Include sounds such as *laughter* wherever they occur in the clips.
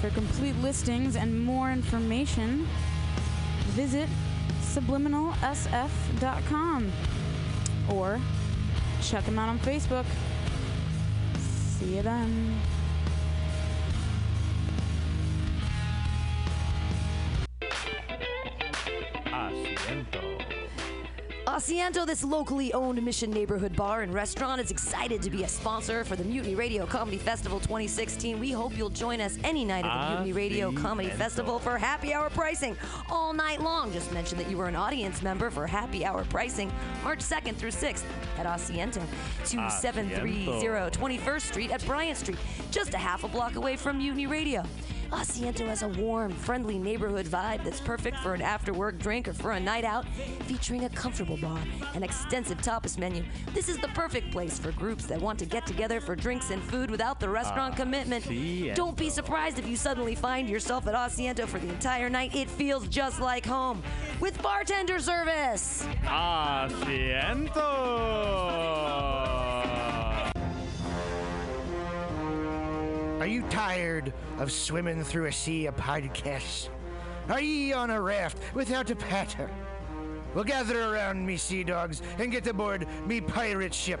For complete listings and more information, visit subliminalsf.com or check them out on Facebook. See you then. Asiento, this locally owned Mission neighborhood bar and restaurant, is excited to be a sponsor for the Mutiny Radio Comedy Festival 2016. We hope you'll join us any night at the Mutiny Radio Comedy Festival for happy hour pricing all night long. Just mention that you were an audience member for happy hour pricing March 2nd through 6th at Asiento, 2730 21st Street at Bryant Street, just a half a block away from Mutiny Radio. Asiento has a warm, friendly neighborhood vibe that's perfect for an after work drink or for a night out, featuring a comfortable bar and extensive tapas menu. This is the perfect place for groups that want to get together for drinks and food without the restaurant ah, commitment. Don't be surprised if you suddenly find yourself at Asiento for the entire night. It feels just like home with bartender service. Asiento. Are you tired of swimming through a sea of podcasts? Are ye on a raft without a paddle? Well, gather around me, sea dogs, and get aboard me pirate ship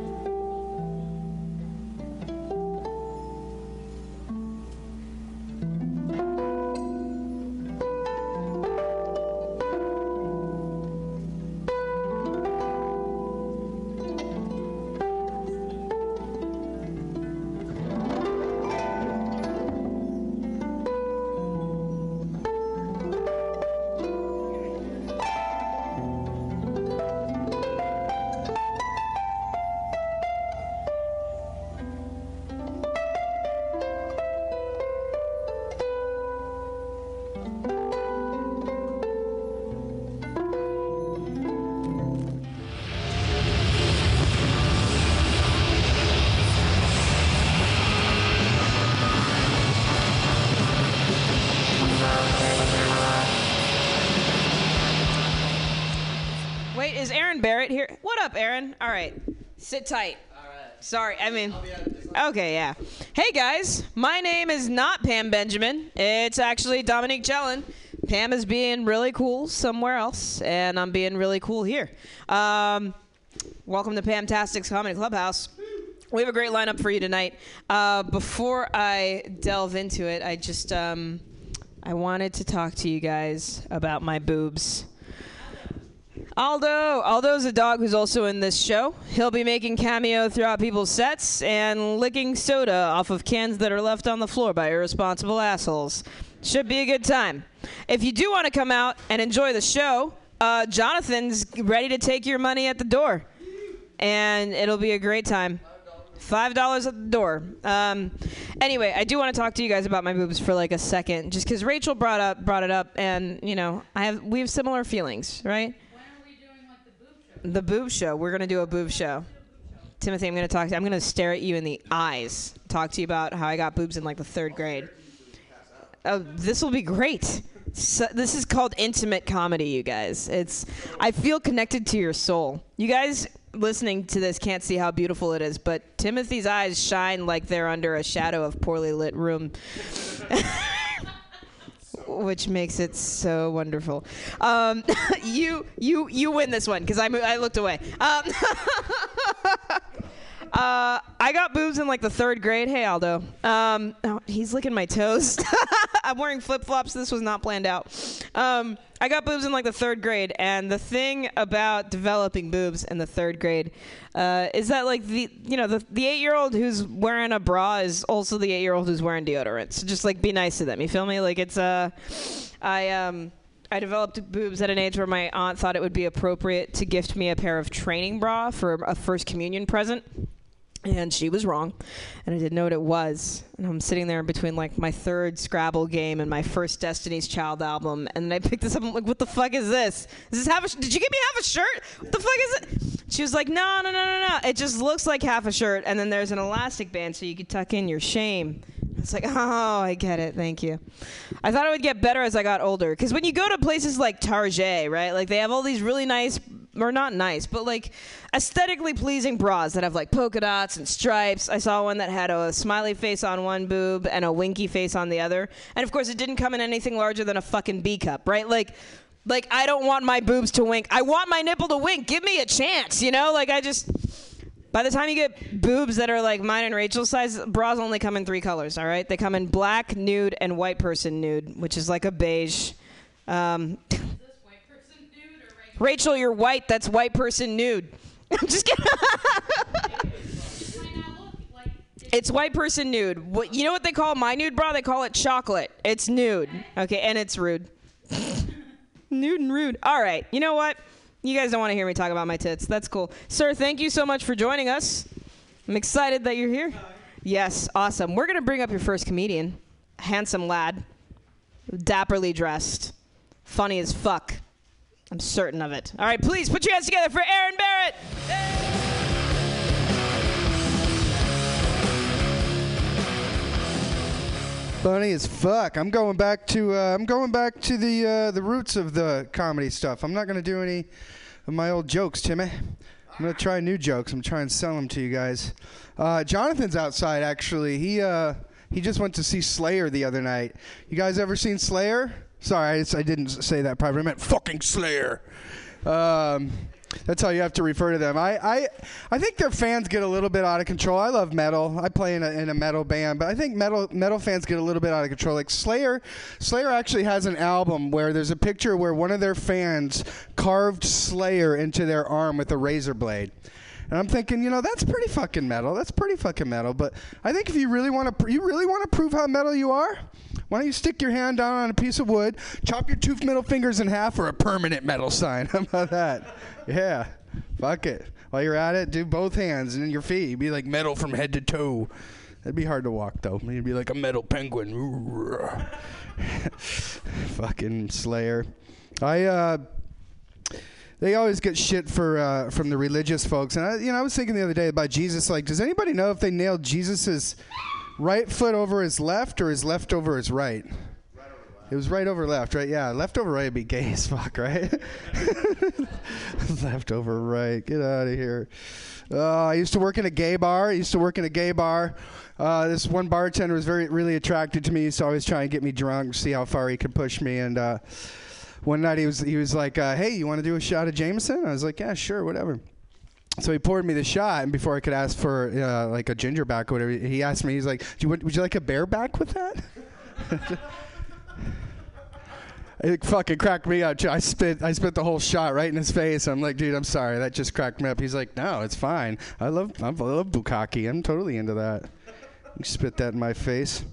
right, sit tight. All right. Sorry, I mean. Okay, yeah. Hey guys, my name is not Pam Benjamin. It's actually Dominique Jellin. Pam is being really cool somewhere else, and I'm being really cool here. Um, welcome to Pamtastic's Comedy Clubhouse. We have a great lineup for you tonight. Uh, before I delve into it, I just um, I wanted to talk to you guys about my boobs. Aldo. Aldo's a dog who's also in this show. He'll be making cameo throughout people's sets and licking soda off of cans that are left on the floor by irresponsible assholes. Should be a good time. If you do want to come out and enjoy the show, uh, Jonathan's ready to take your money at the door, and it'll be a great time. Five dollars at the door. Um, anyway, I do want to talk to you guys about my boobs for like a second, just because Rachel brought up brought it up, and you know I have we have similar feelings, right? The boob show. We're gonna do a boob show. Timothy, I'm gonna talk. To, I'm gonna stare at you in the eyes. Talk to you about how I got boobs in like the third grade. Oh, this will be great. So, this is called intimate comedy, you guys. It's. I feel connected to your soul. You guys listening to this can't see how beautiful it is, but Timothy's eyes shine like they're under a shadow of poorly lit room. *laughs* which makes it so wonderful. Um, *laughs* you you you win this one because I I looked away. Um, *laughs* uh, I got boobs in like the third grade. Hey Aldo, um, oh, he's licking my toes. *laughs* I'm wearing flip flops. This was not planned out. Um, I got boobs in like the third grade, and the thing about developing boobs in the third grade uh, is that like the you know the the eight year old who's wearing a bra is also the eight year old who's wearing deodorant. So just like be nice to them. You feel me? Like it's uh, I um. I developed boobs at an age where my aunt thought it would be appropriate to gift me a pair of training bra for a first communion present. And she was wrong, and I didn't know what it was. And I'm sitting there between like my third Scrabble game and my first Destiny's Child album, and I picked this up. And I'm like, "What the fuck is this? Is this half a? Sh- Did you get me half a shirt? What the fuck is it?" She was like, "No, no, no, no, no. It just looks like half a shirt, and then there's an elastic band so you could tuck in your shame." It's like, *laughs* oh, I get it. Thank you. I thought it would get better as I got older. Because when you go to places like Target, right, like they have all these really nice, or not nice, but like aesthetically pleasing bras that have like polka dots and stripes. I saw one that had a smiley face on one boob and a winky face on the other. And of course, it didn't come in anything larger than a fucking B cup, right? Like, like I don't want my boobs to wink. I want my nipple to wink. Give me a chance, you know? Like I just by the time you get boobs that are like mine and Rachel's size, bras only come in three colors. All right, they come in black, nude, and white person nude, which is like a beige. Um, is this white person nude or white? Rachel, you're white. That's white person nude. *laughs* I'm just kidding. it's white person nude. What you know what they call my nude bra? They call it chocolate. It's nude. Okay, and it's rude. *laughs* nude and rude. All right. You know what? You guys don't want to hear me talk about my tits. That's cool. Sir, thank you so much for joining us. I'm excited that you're here. Yes, awesome. We're going to bring up your first comedian. Handsome lad. Dapperly dressed. Funny as fuck. I'm certain of it. All right, please put your hands together for Aaron Barrett. Funny as fuck. I'm going back to uh, I'm going back to the uh, the roots of the comedy stuff. I'm not gonna do any of my old jokes, Timmy. I'm gonna try new jokes. I'm trying to sell them to you guys. Uh, Jonathan's outside actually. He uh, he just went to see Slayer the other night. You guys ever seen Slayer? Sorry, I, I didn't say that properly. I meant fucking Slayer. Um, that's how you have to refer to them. I, I, I think their fans get a little bit out of control. I love metal. I play in a, in a metal band, but I think metal metal fans get a little bit out of control. Like Slayer, Slayer actually has an album where there's a picture where one of their fans carved Slayer into their arm with a razor blade. And I'm thinking, you know, that's pretty fucking metal. That's pretty fucking metal. But I think if you really want to, pr- you really want to prove how metal you are, why don't you stick your hand down on a piece of wood, chop your two middle fingers in half for a permanent metal sign? *laughs* How about that? Yeah, fuck it. While you're at it, do both hands and your feet. You'd be like metal from head to toe. That'd be hard to walk though. You'd be like a metal penguin. *laughs* fucking Slayer. I uh they always get shit for uh, from the religious folks, and I, you know, I was thinking the other day about Jesus. Like, does anybody know if they nailed Jesus's right foot over his left or his left over his right? It was right over left, right? Yeah, left over right would be gay as fuck, right? *laughs* left over right, get out of here. Uh, I used to work in a gay bar. I used to work in a gay bar. Uh, this one bartender was very, really attracted to me. To always try and get me drunk, see how far he could push me, and. Uh, one night he was he was like, uh, "Hey, you want to do a shot of Jameson?" I was like, "Yeah, sure, whatever." So he poured me the shot, and before I could ask for uh, like a ginger back or whatever, he asked me, he's like, Do you, want- "Would you like a bear back with that?" *laughs* It fucking cracked me up. I spit, I spit the whole shot right in his face. I'm like, dude, I'm sorry. That just cracked me up. He's like, no, it's fine. I love, I love bukkake. I'm totally into that. You spit that in my face.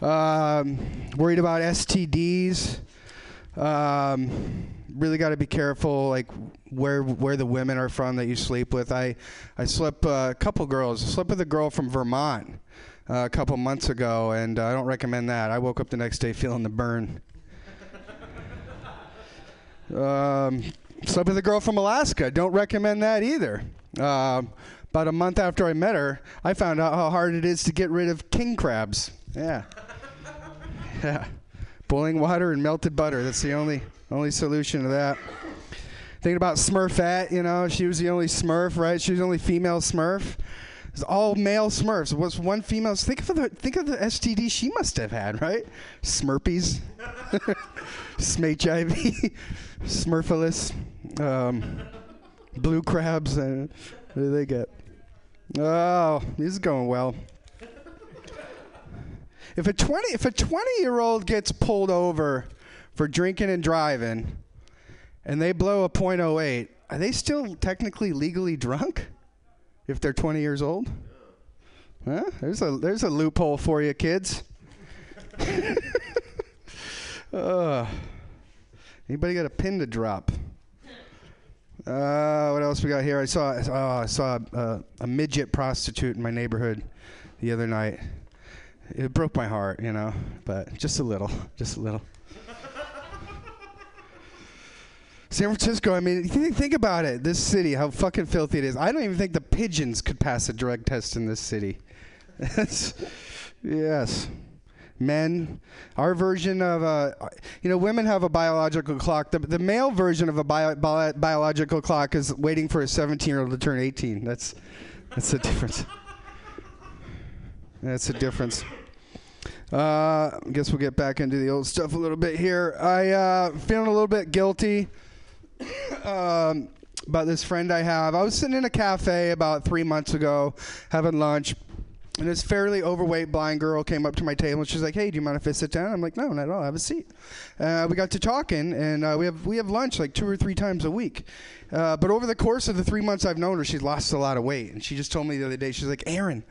Um, worried about STDs. Um, really got to be careful, like where where the women are from that you sleep with. I I slept uh, a couple girls. Slept with a girl from Vermont uh, a couple months ago, and uh, I don't recommend that. I woke up the next day feeling the burn. *laughs* Um, slept with a girl from Alaska. Don't recommend that either. Um, about a month after I met her, I found out how hard it is to get rid of king crabs. Yeah. *laughs* Yeah. Boiling water and melted butter. That's the only only solution to that. Thinking about Smurfette, you know, she was the only Smurf, right? She was the only female Smurf. It's all male Smurfs. Was one female? Think of the think of the STD she must have had, right? Smurpies, Sm HIV, Smurfilus, um, blue crabs. and what do they get? Oh, this is going well. If a twenty if a twenty year old gets pulled over for drinking and driving, and they blow a .08, are they still technically legally drunk if they're 20 years old? Huh? There's a there's a loophole for you, kids. *laughs* uh, anybody got a pin to drop? Uh, what else we got here? I saw oh, I saw a, a midget prostitute in my neighborhood the other night. It broke my heart, you know, but just a little, just a little. San Francisco, I mean, think, think about it. This city, how fucking filthy it is. I don't even think the pigeons could pass a drug test in this city. *laughs* Yes. Men, our version of a, you know, women have a biological clock. The, the male version of a bio, bio, biological clock is waiting for a 17 year old to turn 18. That's, that's the difference. That's the difference. Uh, I guess we'll get back into the old stuff a little bit here. I uh, feeling a little bit guilty um, about this friend I have. I was sitting in a cafe about three months ago, having lunch, and this fairly overweight blind girl came up to my table and she's like, "Hey, do you mind if I sit down?" I'm like, "No, not at all. Have a seat." Uh, we got to talking, and uh, we have we have lunch like two or three times a week. Uh, but over the course of the three months I've known her, she's lost a lot of weight, and she just told me the other day, she's like, "Aaron,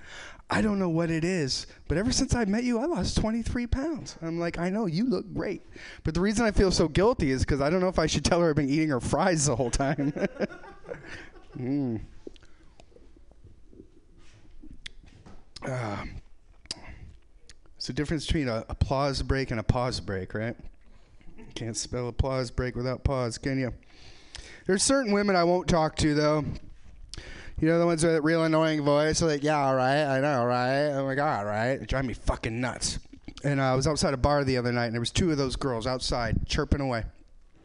I don't know what it is, but ever since I met you, I lost 23 pounds. I'm like, I know, you look great. But the reason I feel so guilty is because I don't know if I should tell her I've been eating her fries the whole time. *laughs* mm. Uh, it's the difference between a applause break and a pause break, right? Can't spell applause break without pause, can you? There's certain women I won't talk to, though. You know the ones with that real annoying voice, like, yeah, all right, I know, right? Oh my god, right? Drive me fucking nuts. And uh, I was outside a bar the other night, and there was two of those girls outside chirping away.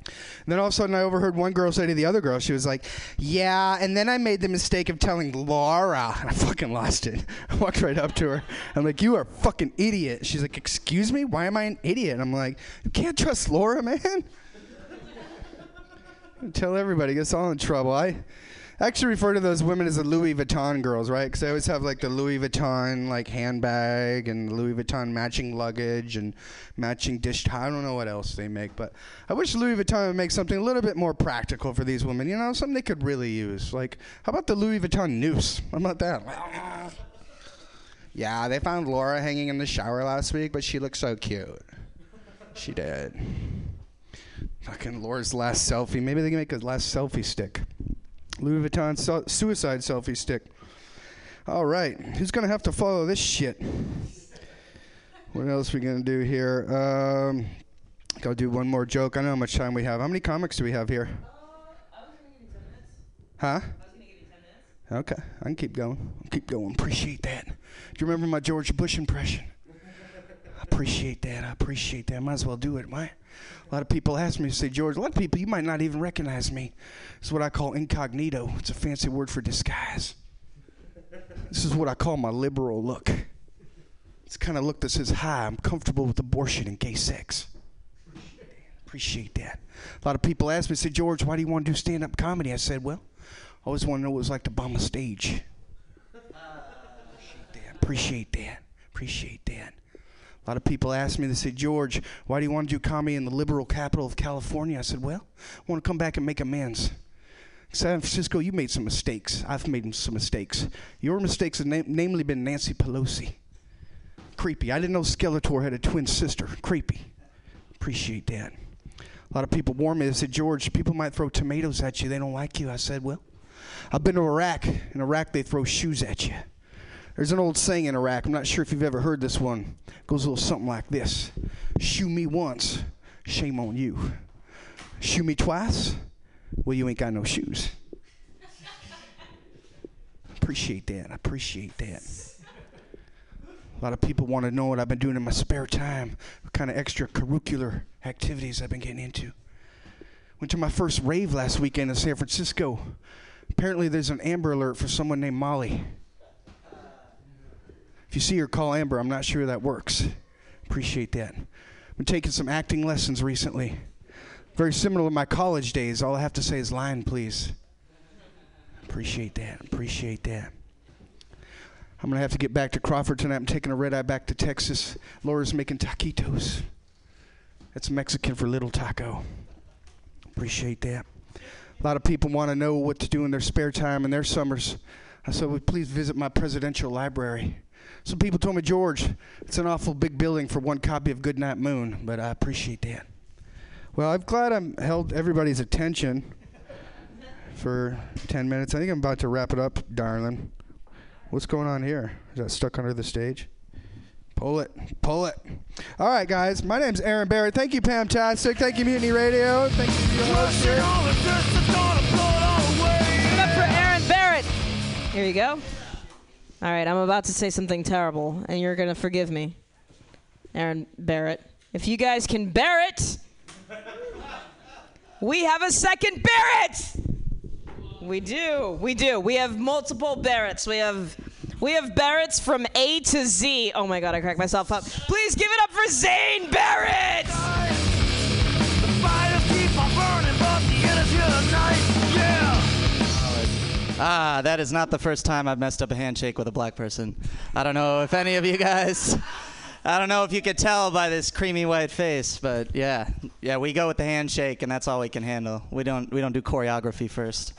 And then all of a sudden, I overheard one girl say to the other girl, she was like, Yeah, and then I made the mistake of telling Laura. And I fucking lost it. *laughs* I walked right up to her. I'm like, You are a fucking idiot. She's like, Excuse me? Why am I an idiot? I'm like, You can't trust Laura, man. *laughs* Tell everybody, gets all in trouble. I I actually refer to those women as the Louis Vuitton girls, right? Because they always have like the Louis Vuitton like handbag and Louis Vuitton matching luggage and matching dish. I don't know what else they make, but I wish Louis Vuitton would make something a little bit more practical for these women. You know, something they could really use. Like, how about the Louis Vuitton noose? How about that? Yeah, they found Laura hanging in the shower last week, but she looked so cute. She did. Fucking Laura's last selfie. Maybe they can make a last selfie stick. Louis Vuitton su- suicide selfie stick. All right, who's gonna have to follow this shit? What else we gonna do here? Um, I'll do one more joke. I know how much time we have. How many comics do we have here? Huh? Okay, I can keep going. I'll keep going. Appreciate that. Do you remember my George Bush impression? I *laughs* appreciate that. I appreciate that. Might as well do it, right? A lot of people ask me, say, George, a lot of people, you might not even recognize me. It's what I call incognito. It's a fancy word for disguise. This is what I call my liberal look. It's kind of look that says, hi, I'm comfortable with abortion and gay sex. Appreciate that. A lot of people ask me, say, George, why do you want to do stand up comedy? I said, well, I always want to know what it was like to bomb a stage. Appreciate that. Appreciate that. Appreciate that. A lot of people ask me, they say, George, why do you want to do comedy in the liberal capital of California? I said, well, I want to come back and make amends. San Francisco, you made some mistakes. I've made some mistakes. Your mistakes have na- namely been Nancy Pelosi. Creepy. I didn't know Skeletor had a twin sister. Creepy. Appreciate that. A lot of people warn me. They said, George, people might throw tomatoes at you. They don't like you. I said, well, I've been to Iraq. In Iraq, they throw shoes at you. There's an old saying in Iraq. I'm not sure if you've ever heard this one. It goes a little something like this Shoe me once, shame on you. Shoe me twice, well, you ain't got no shoes. appreciate that. I appreciate that. A lot of people want to know what I've been doing in my spare time, what kind of extracurricular activities I've been getting into. Went to my first rave last weekend in San Francisco. Apparently, there's an Amber Alert for someone named Molly. If you see her, call Amber. I'm not sure that works. Appreciate that. I've been taking some acting lessons recently. Very similar to my college days. All I have to say is line, please. Appreciate that. Appreciate that. I'm going to have to get back to Crawford tonight. I'm taking a red eye back to Texas. Laura's making taquitos. That's Mexican for little taco. Appreciate that. A lot of people want to know what to do in their spare time and their summers. I said, well, please visit my presidential library. Some people told me, George, it's an awful big building for one copy of Goodnight Moon, but I appreciate that. Well, I'm glad I held everybody's attention for 10 minutes. I think I'm about to wrap it up, darling. What's going on here? Is that stuck under the stage? Pull it. Pull it. All right, guys. My name's Aaron Barrett. Thank you, Pamtastic. Thank you, Mutiny Radio. Thank you to your host here. Give it up for Aaron Barrett. Here you go. All right, I'm about to say something terrible, and you're going to forgive me. Aaron Barrett. If you guys can bear it, we have a second Barrett. We do. We do. We have multiple Barretts. We have we have Barretts from A to Z. Oh my god, I cracked myself up. Please give it up for Zane Barrett. Ah, that is not the first time I've messed up a handshake with a black person. I don't know if any of you guys. *laughs* I don't know if you could tell by this creamy white face, but yeah, yeah, we go with the handshake, and that's all we can handle. We don't we don't do choreography first.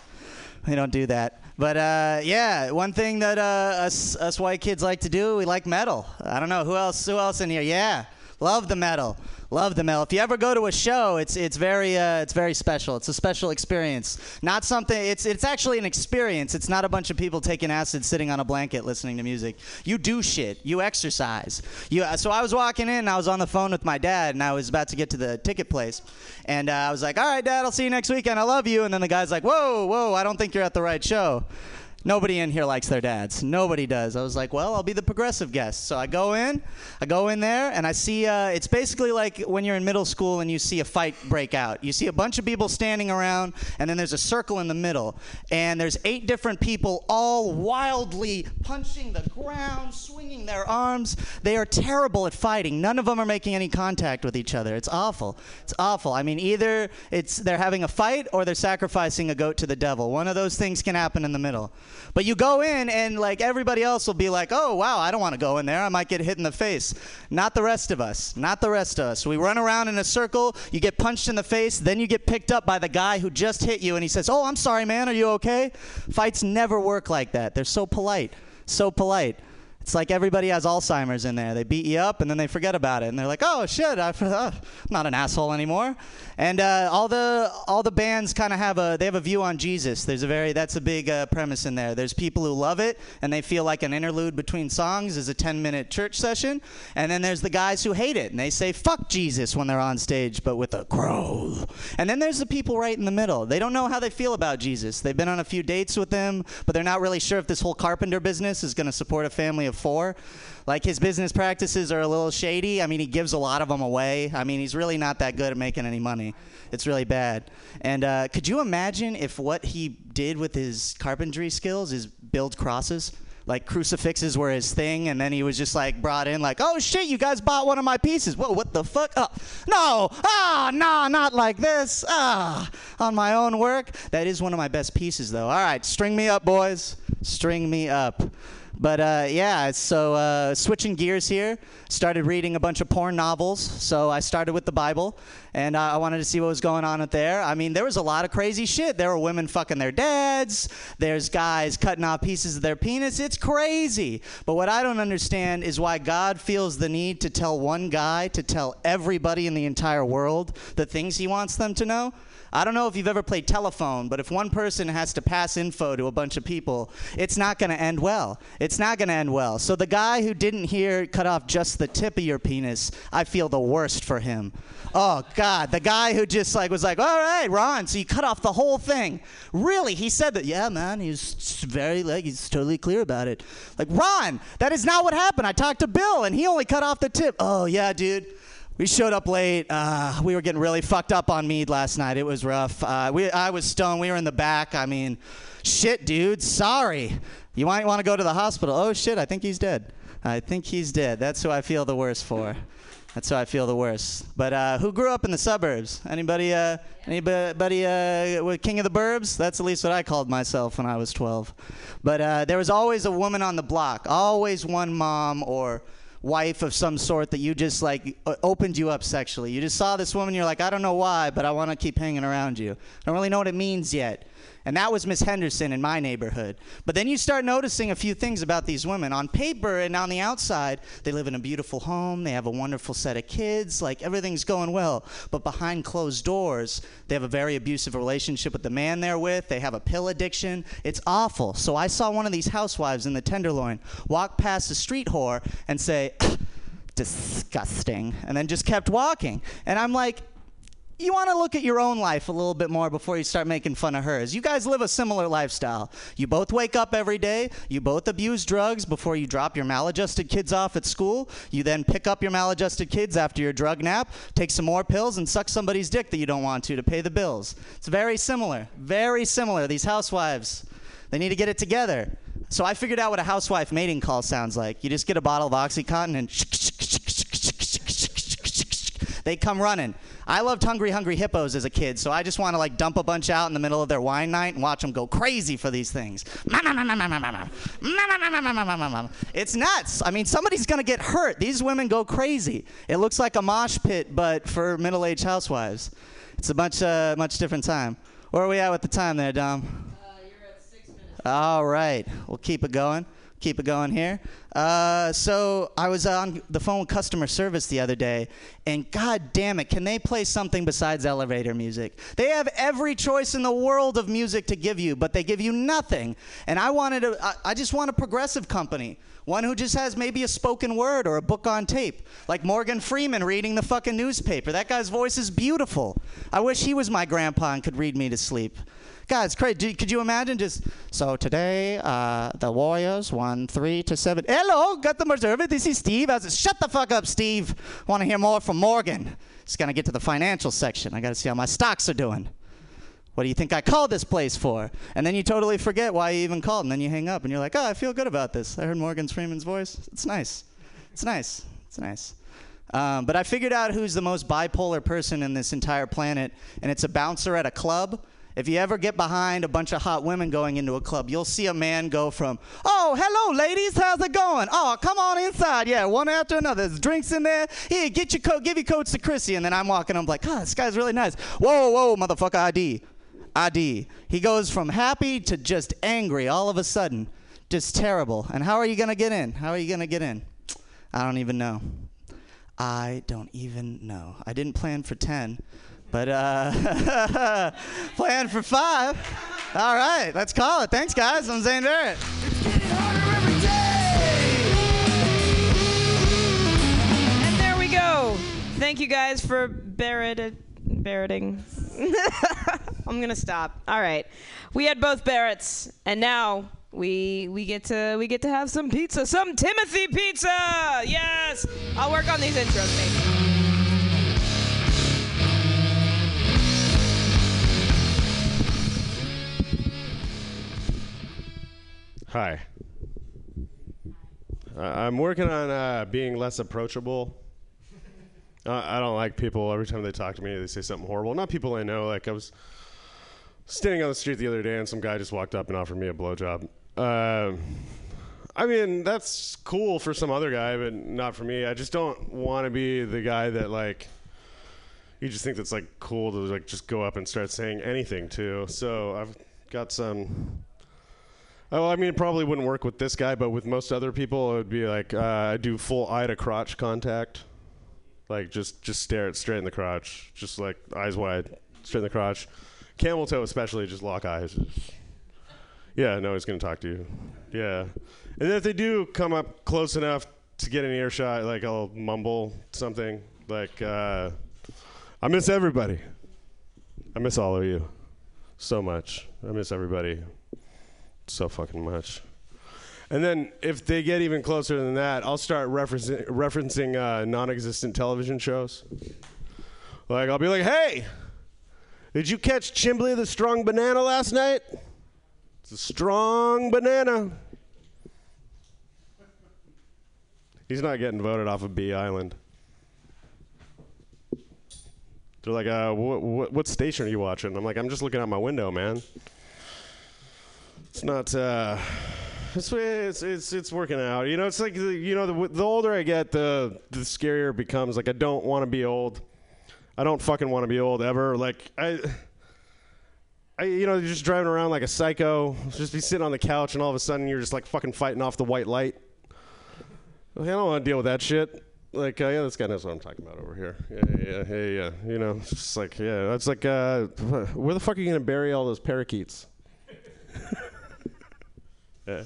We don't do that. But uh, yeah, one thing that uh, us us white kids like to do, we like metal. I don't know who else who else in here. Yeah, love the metal. Love the Mel. If you ever go to a show, it's it's very uh, it's very special. It's a special experience. Not something. It's it's actually an experience. It's not a bunch of people taking acid, sitting on a blanket, listening to music. You do shit. You exercise. You. uh, So I was walking in. I was on the phone with my dad, and I was about to get to the ticket place, and uh, I was like, "All right, Dad, I'll see you next weekend. I love you." And then the guy's like, "Whoa, whoa, I don't think you're at the right show." Nobody in here likes their dads. Nobody does. I was like, well, I'll be the progressive guest. So I go in, I go in there, and I see. Uh, it's basically like when you're in middle school and you see a fight break out. You see a bunch of people standing around, and then there's a circle in the middle, and there's eight different people all wildly punching the ground, swinging their arms. They are terrible at fighting. None of them are making any contact with each other. It's awful. It's awful. I mean, either it's they're having a fight or they're sacrificing a goat to the devil. One of those things can happen in the middle. But you go in and like everybody else will be like, "Oh, wow, I don't want to go in there. I might get hit in the face." Not the rest of us. Not the rest of us. We run around in a circle, you get punched in the face, then you get picked up by the guy who just hit you and he says, "Oh, I'm sorry, man. Are you okay?" Fights never work like that. They're so polite. So polite. It's like everybody has Alzheimer's in there. They beat you up and then they forget about it, and they're like, "Oh shit, I, uh, I'm not an asshole anymore." And uh, all the all the bands kind of have a they have a view on Jesus. There's a very that's a big uh, premise in there. There's people who love it and they feel like an interlude between songs is a 10 minute church session, and then there's the guys who hate it and they say "fuck Jesus" when they're on stage, but with a growl. And then there's the people right in the middle. They don't know how they feel about Jesus. They've been on a few dates with him, but they're not really sure if this whole carpenter business is going to support a family of four. Like his business practices are a little shady. I mean, he gives a lot of them away. I mean, he's really not that good at making any money. It's really bad. And uh, could you imagine if what he did with his carpentry skills is build crosses? Like crucifixes were his thing, and then he was just like brought in, like, oh shit, you guys bought one of my pieces. Whoa, what the fuck? Oh, no, ah, nah, not like this. Ah, on my own work. That is one of my best pieces, though. All right, string me up, boys. String me up. But uh, yeah, so uh, switching gears here, started reading a bunch of porn novels. So I started with the Bible, and uh, I wanted to see what was going on up there. I mean, there was a lot of crazy shit. There were women fucking their dads. There's guys cutting off pieces of their penis. It's crazy. But what I don't understand is why God feels the need to tell one guy to tell everybody in the entire world the things he wants them to know. I don't know if you've ever played telephone, but if one person has to pass info to a bunch of people, it's not going to end well. It's not going to end well. So the guy who didn't hear cut off just the tip of your penis, I feel the worst for him. Oh God, the guy who just like was like, all right, Ron, so you cut off the whole thing. Really? He said that? Yeah, man. He's very like he's totally clear about it. Like Ron, that is not what happened. I talked to Bill, and he only cut off the tip. Oh yeah, dude. We showed up late. Uh, we were getting really fucked up on mead last night. It was rough. Uh, we, I was stoned. We were in the back. I mean, shit, dude. Sorry. You might want to go to the hospital. Oh shit, I think he's dead. I think he's dead. That's who I feel the worst for. That's how I feel the worst. But uh, who grew up in the suburbs? Anybody? Uh, anybody? Uh, King of the Burbs? That's at least what I called myself when I was 12. But uh, there was always a woman on the block. Always one mom or wife of some sort that you just like opened you up sexually. You just saw this woman, you're like, I don't know why, but I want to keep hanging around you. I don't really know what it means yet. And that was Miss Henderson in my neighborhood. But then you start noticing a few things about these women. On paper and on the outside, they live in a beautiful home, they have a wonderful set of kids, like everything's going well. But behind closed doors, they have a very abusive relationship with the man they're with, they have a pill addiction. It's awful. So I saw one of these housewives in the Tenderloin walk past a street whore and say, *coughs* disgusting, and then just kept walking. And I'm like, you want to look at your own life a little bit more before you start making fun of hers. You guys live a similar lifestyle. You both wake up every day. You both abuse drugs before you drop your maladjusted kids off at school. You then pick up your maladjusted kids after your drug nap, take some more pills, and suck somebody's dick that you don't want to to pay the bills. It's very similar. Very similar. These housewives, they need to get it together. So I figured out what a housewife mating call sounds like. You just get a bottle of Oxycontin and they come running. I loved Hungry Hungry Hippos as a kid, so I just want to like dump a bunch out in the middle of their wine night and watch them go crazy for these things. It's nuts. I mean, somebody's gonna get hurt. These women go crazy. It looks like a mosh pit, but for middle-aged housewives. It's a much, uh, much different time. Where are we at with the time there, Dom? All right, we'll keep it going. Keep it going here. Uh, so I was on the phone with customer service the other day, and god damn it, can they play something besides elevator music? They have every choice in the world of music to give you, but they give you nothing. And I wanted I, I just want a progressive company. One who just has maybe a spoken word or a book on tape. Like Morgan Freeman reading the fucking newspaper. That guy's voice is beautiful. I wish he was my grandpa and could read me to sleep. God, it's crazy. Could you imagine just so today uh, the Warriors won three to seven. Hello, got the observer. This is Steve. I was shut the fuck up, Steve. Want to hear more from Morgan? Just gonna get to the financial section. I gotta see how my stocks are doing. What do you think I called this place for? And then you totally forget why you even called, and then you hang up, and you're like, oh, I feel good about this. I heard Morgan Freeman's voice. It's nice. It's nice. It's nice. Um, but I figured out who's the most bipolar person in this entire planet, and it's a bouncer at a club. If you ever get behind a bunch of hot women going into a club, you'll see a man go from, "Oh, hello, ladies, how's it going? Oh, come on inside, yeah, one after another. There's drinks in there. Here, get your coat, give your coats to Chrissy." And then I'm walking, I'm like, "Oh, this guy's really nice." Whoa, whoa, motherfucker, ID, ID. He goes from happy to just angry all of a sudden, just terrible. And how are you gonna get in? How are you gonna get in? I don't even know. I don't even know. I didn't plan for ten. But uh, *laughs* plan for five. All right, let's call it. Thanks, guys. I'm Zane Barrett. And there we go. Thank you guys for Barrett Barretting. *laughs* I'm gonna stop. All right, we had both Barretts, and now we we get to we get to have some pizza, some Timothy pizza. Yes, I'll work on these intros. Maybe. Hi. Uh, I'm working on uh, being less approachable. *laughs* Uh, I don't like people every time they talk to me, they say something horrible. Not people I know. Like I was standing on the street the other day, and some guy just walked up and offered me a blowjob. Um I mean, that's cool for some other guy, but not for me. I just don't want to be the guy that like you just think that's like cool to like just go up and start saying anything to. So I've got some. Oh, I mean, it probably wouldn't work with this guy, but with most other people, it would be like uh, I do full eye to crotch contact, like just just stare it straight in the crotch, just like eyes wide, straight in the crotch. Camel toe, especially, just lock eyes. Yeah, no, he's gonna talk to you. Yeah, and if they do come up close enough to get an earshot, like I'll mumble something like, uh, "I miss everybody. I miss all of you so much. I miss everybody so fucking much." And then if they get even closer than that, I'll start referencing referencing uh, non-existent television shows. Like I'll be like, "Hey, did you catch Chimbley the Strong Banana last night? It's a strong banana." He's not getting voted off of B Island. They're like, uh, wh- wh- what station are you watching? I'm like, I'm just looking out my window, man. It's not, uh, it's, it's it's it's working out. You know, it's like you know the the older I get, the the scarier it becomes. Like I don't want to be old. I don't fucking want to be old ever. Like I. I, you know, you're just driving around like a psycho, just be sitting on the couch, and all of a sudden you're just like fucking fighting off the white light. Like, I don't want to deal with that shit. Like, uh, yeah, this guy knows what I'm talking about over here. Yeah, yeah, yeah, yeah, yeah. You know, it's just like, yeah, that's like, uh, where the fuck are you gonna bury all those parakeets? *laughs* yeah.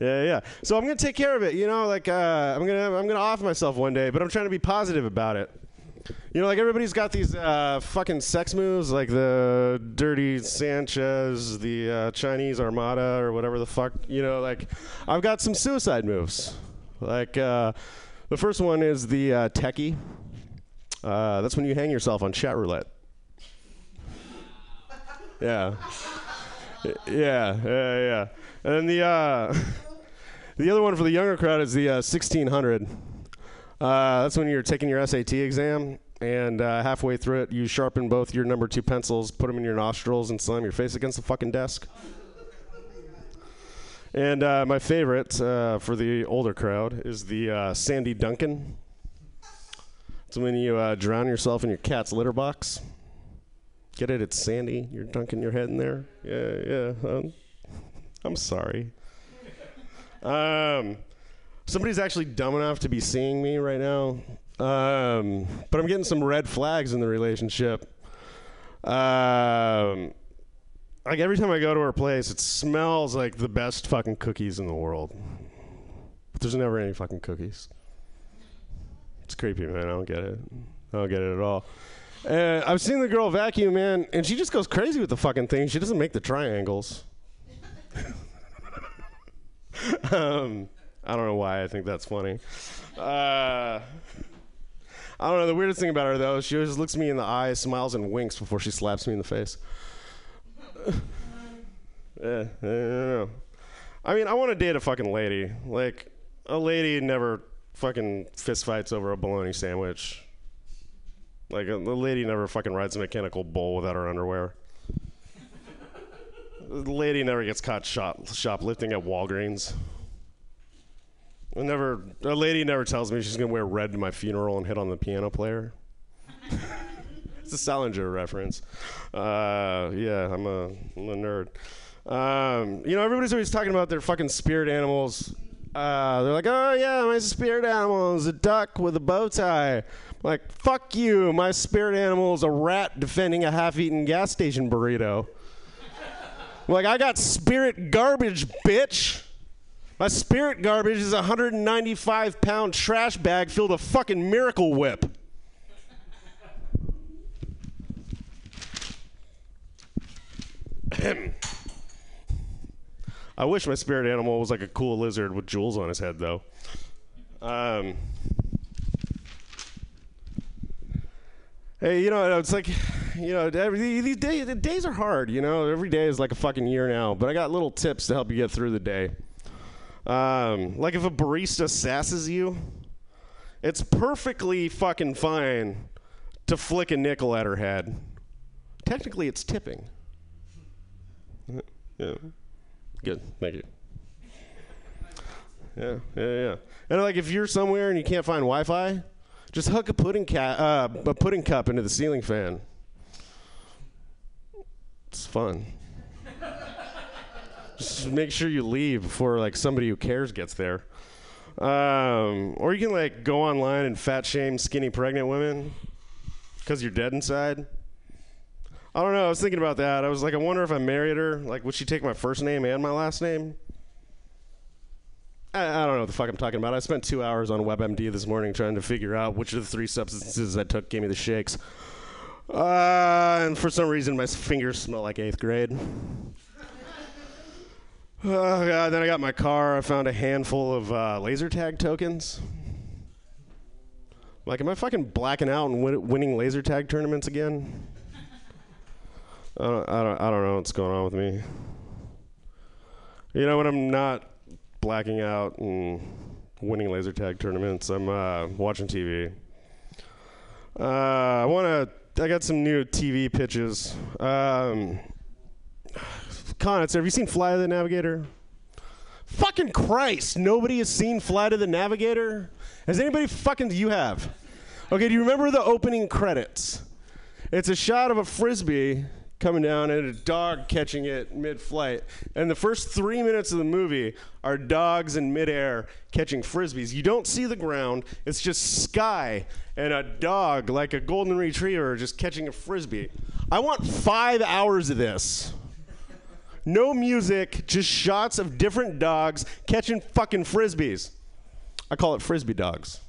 Yeah, yeah. So I'm gonna take care of it. You know, like uh, I'm gonna I'm gonna off myself one day, but I'm trying to be positive about it. You know, like everybody's got these uh, fucking sex moves, like the dirty Sanchez, the uh, Chinese Armada, or whatever the fuck. You know, like I've got some suicide moves. Like uh, the first one is the uh, techie. Uh, that's when you hang yourself on chat roulette. Yeah. *laughs* Yeah, yeah, yeah. And then the uh, *laughs* the other one for the younger crowd is the uh, 1600. Uh, that's when you're taking your SAT exam, and uh, halfway through it, you sharpen both your number two pencils, put them in your nostrils, and slam your face against the fucking desk. And uh, my favorite uh, for the older crowd is the Sandy Duncan. It's when you drown yourself in your cat's litter box. Get it? It's Sandy. You're dunking your head in there. Yeah, yeah. Um, I'm sorry. Um, somebody's actually dumb enough to be seeing me right now. Um, but I'm getting some red flags in the relationship. Um, like every time I go to her place, it smells like the best fucking cookies in the world. But there's never any fucking cookies. It's creepy, man. I don't get it. I don't get it at all. Uh, I've seen the girl vacuum, man, and she just goes crazy with the fucking thing. She doesn't make the triangles. Um, I don't know why I think that's funny. Uh, I don't know. The weirdest thing about her, though, she always looks me in the eye, smiles, and winks before she slaps me in the face. *laughs* yeah, I know. I mean, I want to date a fucking lady. Like, a lady never fucking fist fights over a bologna sandwich. Like, a, the lady never fucking rides a mechanical bull without her underwear. Lady never gets caught shop, shoplifting at Walgreens. I never, a lady never tells me she's gonna wear red to my funeral and hit on the piano player. *laughs* it's a Salinger reference. Uh, yeah, I'm a, I'm a nerd. Um, you know, everybody's always talking about their fucking spirit animals. Uh, they're like, oh yeah, my spirit animal is a duck with a bow tie. I'm like, fuck you. My spirit animal is a rat defending a half-eaten gas station burrito. Like, I got spirit garbage, bitch. My spirit garbage is a 195 pound trash bag filled with fucking Miracle Whip. *clears throat* I wish my spirit animal was like a cool lizard with jewels on his head, though. Um, hey, you know, it's like, *sighs* you know, every, these days, the days are hard. You know, every day is like a fucking year now. But I got little tips to help you get through the day. Um, like if a barista sasses you, it's perfectly fucking fine to flick a nickel at her head. Technically, it's tipping. Yeah. Good. Thank you. Yeah, yeah, yeah. And like, if you're somewhere and you can't find Wi-Fi, just hook a pudding uh, a pudding cup into the ceiling fan. It's fun. *laughs* just make sure you leave before like somebody who cares gets there. Um, or you can like go online and fat shame skinny pregnant women because you're dead inside. I don't know. I was thinking about that. I was like, I wonder if I married her, like, would she take my first name and my last name? I, don't know what the fuck I'm talking about. I spent two hours on WebMD this morning trying to figure out which of the three substances I took gave me the shakes. Uh, and for some reason, my fingers smell like eighth grade. Oh god! Then I got my car. I found a handful of uh, laser tag tokens. Like, am I fucking blacking out and win- winning laser tag tournaments again? I don't, I don't, I don't know what's going on with me. You know, when I'm not blacking out and winning laser tag tournaments, I'm uh, watching TV. Uh, I want to. I got some new TV pitches. Um, Connets, have you seen Flight of the Navigator? Fucking Christ! Nobody has seen Flight of the Navigator. Has anybody fucking? You have. Okay. Do you remember the opening credits? It's a shot of a frisbee coming down and a dog catching it mid-flight. And the first three minutes of the movie are dogs in midair catching frisbees. You don't see the ground. It's just sky and a dog like a golden retriever just catching a frisbee. I want five hours of this. No music, just shots of different dogs catching fucking frisbees. I call it frisbee dogs.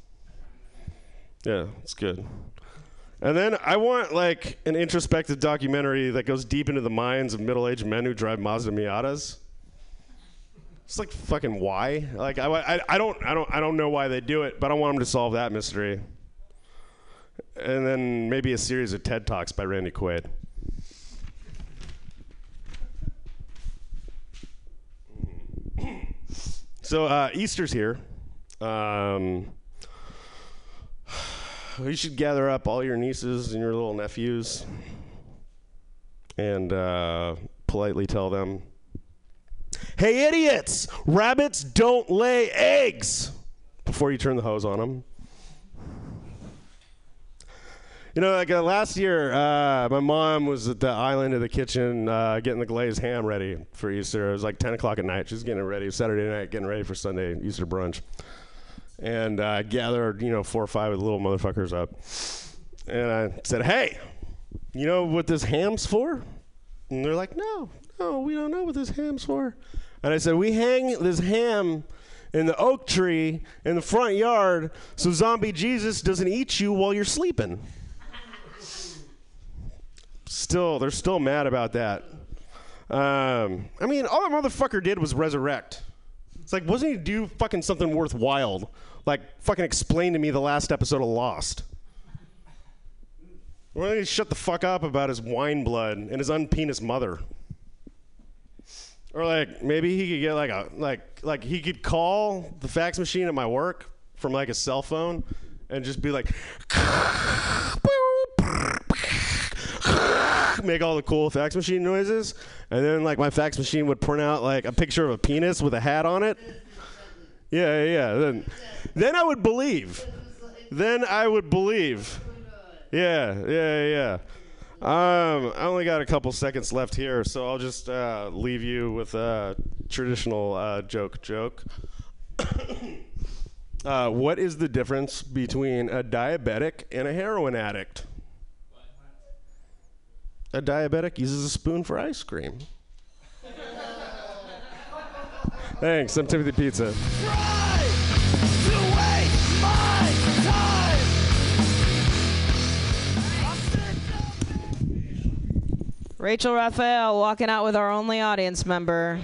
Yeah, it's good. And then I want like an introspective documentary that goes deep into the minds of middle-aged men who drive Mazda Miatas. It's like fucking why? Like I, I, I don't I don't I don't know why they do it, but I want them to solve that mystery. And then maybe a series of TED Talks by Randy Quaid. So uh, Easter's here. Um, *sighs* you should gather up all your nieces and your little nephews and uh, politely tell them, "Hey, idiots! Rabbits don't lay eggs." Before you turn the hose on them. You know, like uh, last year, uh, my mom was at the island of the kitchen uh, getting the glazed ham ready for Easter. It was like 10 o'clock at night. She was getting it ready Saturday night, getting ready for Sunday Easter brunch. And I gathered, you know, four or five of the little motherfuckers up. And I said, hey, you know what this ham's for? And they're like, no, no, we don't know what this ham's for. And I said, we hang this ham in the oak tree in the front yard so zombie Jesus doesn't eat you while you're sleeping still they're still mad about that. Um, I mean, all that motherfucker did was resurrect. It's like, wasn't he do fucking something worthwhile? Like, fucking explain to me the last episode of Lost. Why don't he shut the fuck up about his wine blood and his unpenis mother? Or like maybe he could get like a like like he could call the fax machine at my work from like a cell phone and just be like *laughs* make all the cool fax machine noises, and then like my fax machine would print out like a picture of a penis with a hat on it. Yeah, yeah. Then, then I would believe. Then I would believe. Yeah, yeah, yeah. Um, I only got a couple seconds left here, so I'll just uh, leave you with a traditional uh, joke. Joke. *coughs* uh, what is the difference between a diabetic and a heroin addict? a diabetic uses a spoon for ice cream. Thanks. I'm Timothy Pizza. Rachel Raphael walking out with our only audience member.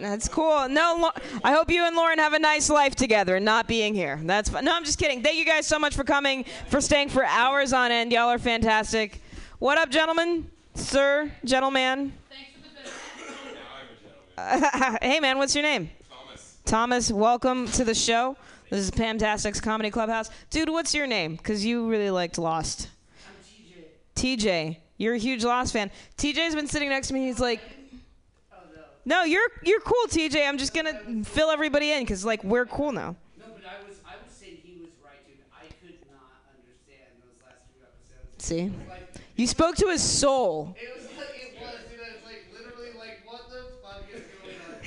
That's cool. No, I hope you and Lauren have a nice life together and not being here. That's fun. No, I'm just kidding. Thank you guys so much for coming, for staying for hours on end. Y'all are fantastic. What up, gentlemen? Sir, gentleman? *laughs* Hey, man, what's your name? Thomas. Thomas, welcome to the show. This is Pamtastic's Comedy Clubhouse. Dude, what's your name? Because you really liked Lost. I'm TJ. TJ. You're a huge Lost fan. TJ's been sitting next to me. He's like, oh, no, you're you're cool, TJ. I'm just gonna fill everybody in because like we're cool now. No, but I was I was saying he was right, dude. I could not understand those last two episodes. See, you spoke to his soul. It was like it was, dude. It's like literally like what the fuck is going on?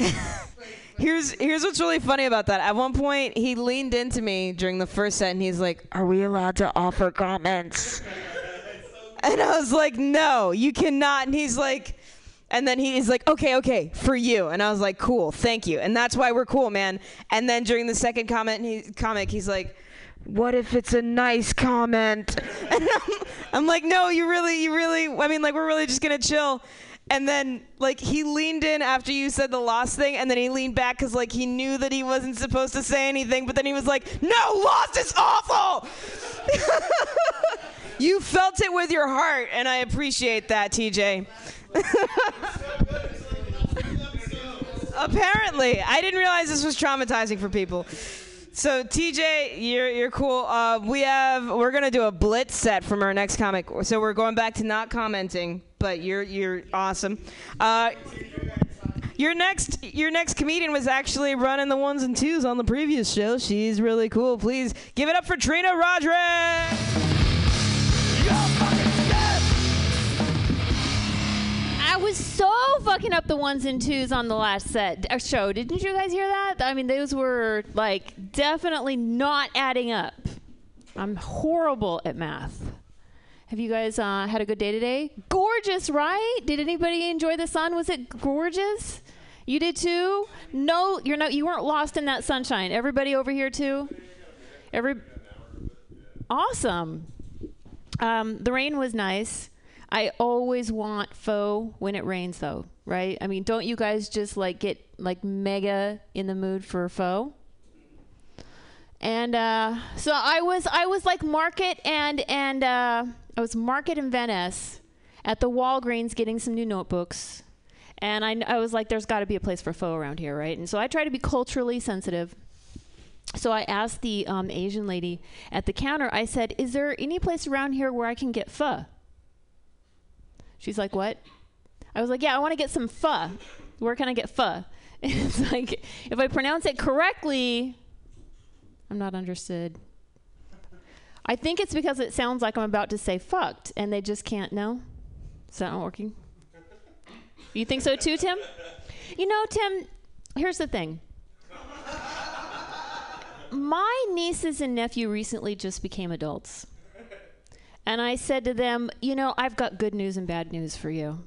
Here's here's what's really funny about that. At one point, he leaned into me during the first set, and he's like, "Are we allowed to offer comments?" and I was like, "No, you cannot." And he's like, and then he's like, "Okay, okay, for you." And I was like, "Cool, thank you." And that's why we're cool, man. And then during the second comment, he, comic, he's like, "What if it's a nice comment?" *laughs* And I'm, I'm like, "No, you really, you really. I mean, like, we're really just gonna chill." And then, like, he leaned in after you said the Lost thing, and then he leaned back because, like, he knew that he wasn't supposed to say anything. But then he was like, "No, Lost is awful." *laughs* you felt it with your heart, and I appreciate that, TJ. *laughs* Apparently, I didn't realize this was traumatizing for people. So TJ, you're you're cool. Uh, we have we're gonna do a blitz set from our next comic. So we're going back to not commenting, but you're you're awesome. Uh, Your next your next comedian was actually running the ones and twos on the previous show. She's really cool. Please give it up for Trina Roderick. I was so fucking up the ones and twos on the last set uh, show. Didn't you guys hear that? I mean, those were like definitely not adding up. I'm horrible at math. Have you guys uh, had a good day today? Gorgeous, right? Did anybody enjoy the sun? Was it gorgeous? You did too? No, you're not. You weren't lost in that sunshine. Everybody over here too. Every awesome. Um, the rain was nice. I always want faux when it rains, though, right? I mean, don't you guys just like get like mega in the mood for faux? And uh, so I was, I was like Market and and uh, I was Market in Van Ness at the Walgreens getting some new notebooks, and I, I was like, there's got to be a place for faux around here, right? And so I try to be culturally sensitive. So I asked the um, Asian lady at the counter. I said, "Is there any place around here where I can get pho?" She's like, "What?" I was like, "Yeah, I want to get some pho. Where can I get pho?" *laughs* And it's like, if I pronounce it correctly, I'm not understood. I think it's because it sounds like I'm about to say fucked, and they just can't know. Is that not working? You think so too, Tim? You know, Tim, here's the thing. My nieces and nephew recently just became adults. And I said to them, you know, I've got good news and bad news for you.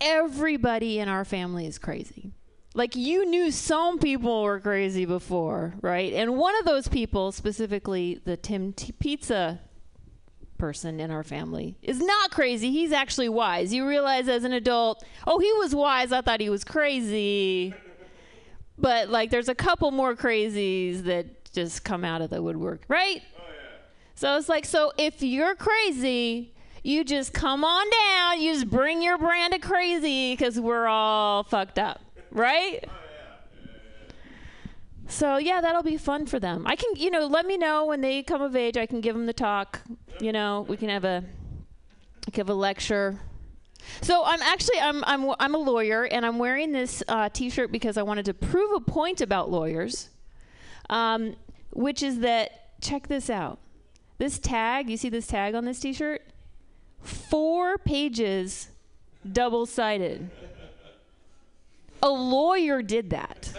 Everybody in our family is crazy. Like you knew some people were crazy before, right? And one of those people, specifically the Tim T- Pizza person in our family, is not crazy. He's actually wise. You realize as an adult, oh, he was wise. I thought he was crazy. But like there's a couple more crazies that just come out of the woodwork, right? So it's like, so if you're crazy, you just come on down. You just bring your brand of crazy because we're all fucked up, right? So yeah, that'll be fun for them. I can, you know, let me know when they come of age. I can give them the talk. You know, we can have a, give a lecture. So I'm actually I'm I'm I'm a lawyer and I'm wearing this uh, T-shirt because I wanted to prove a point about lawyers, um, which is that check this out. This tag, you see this tag on this T-shirt? Four pages, double-sided. A lawyer did that.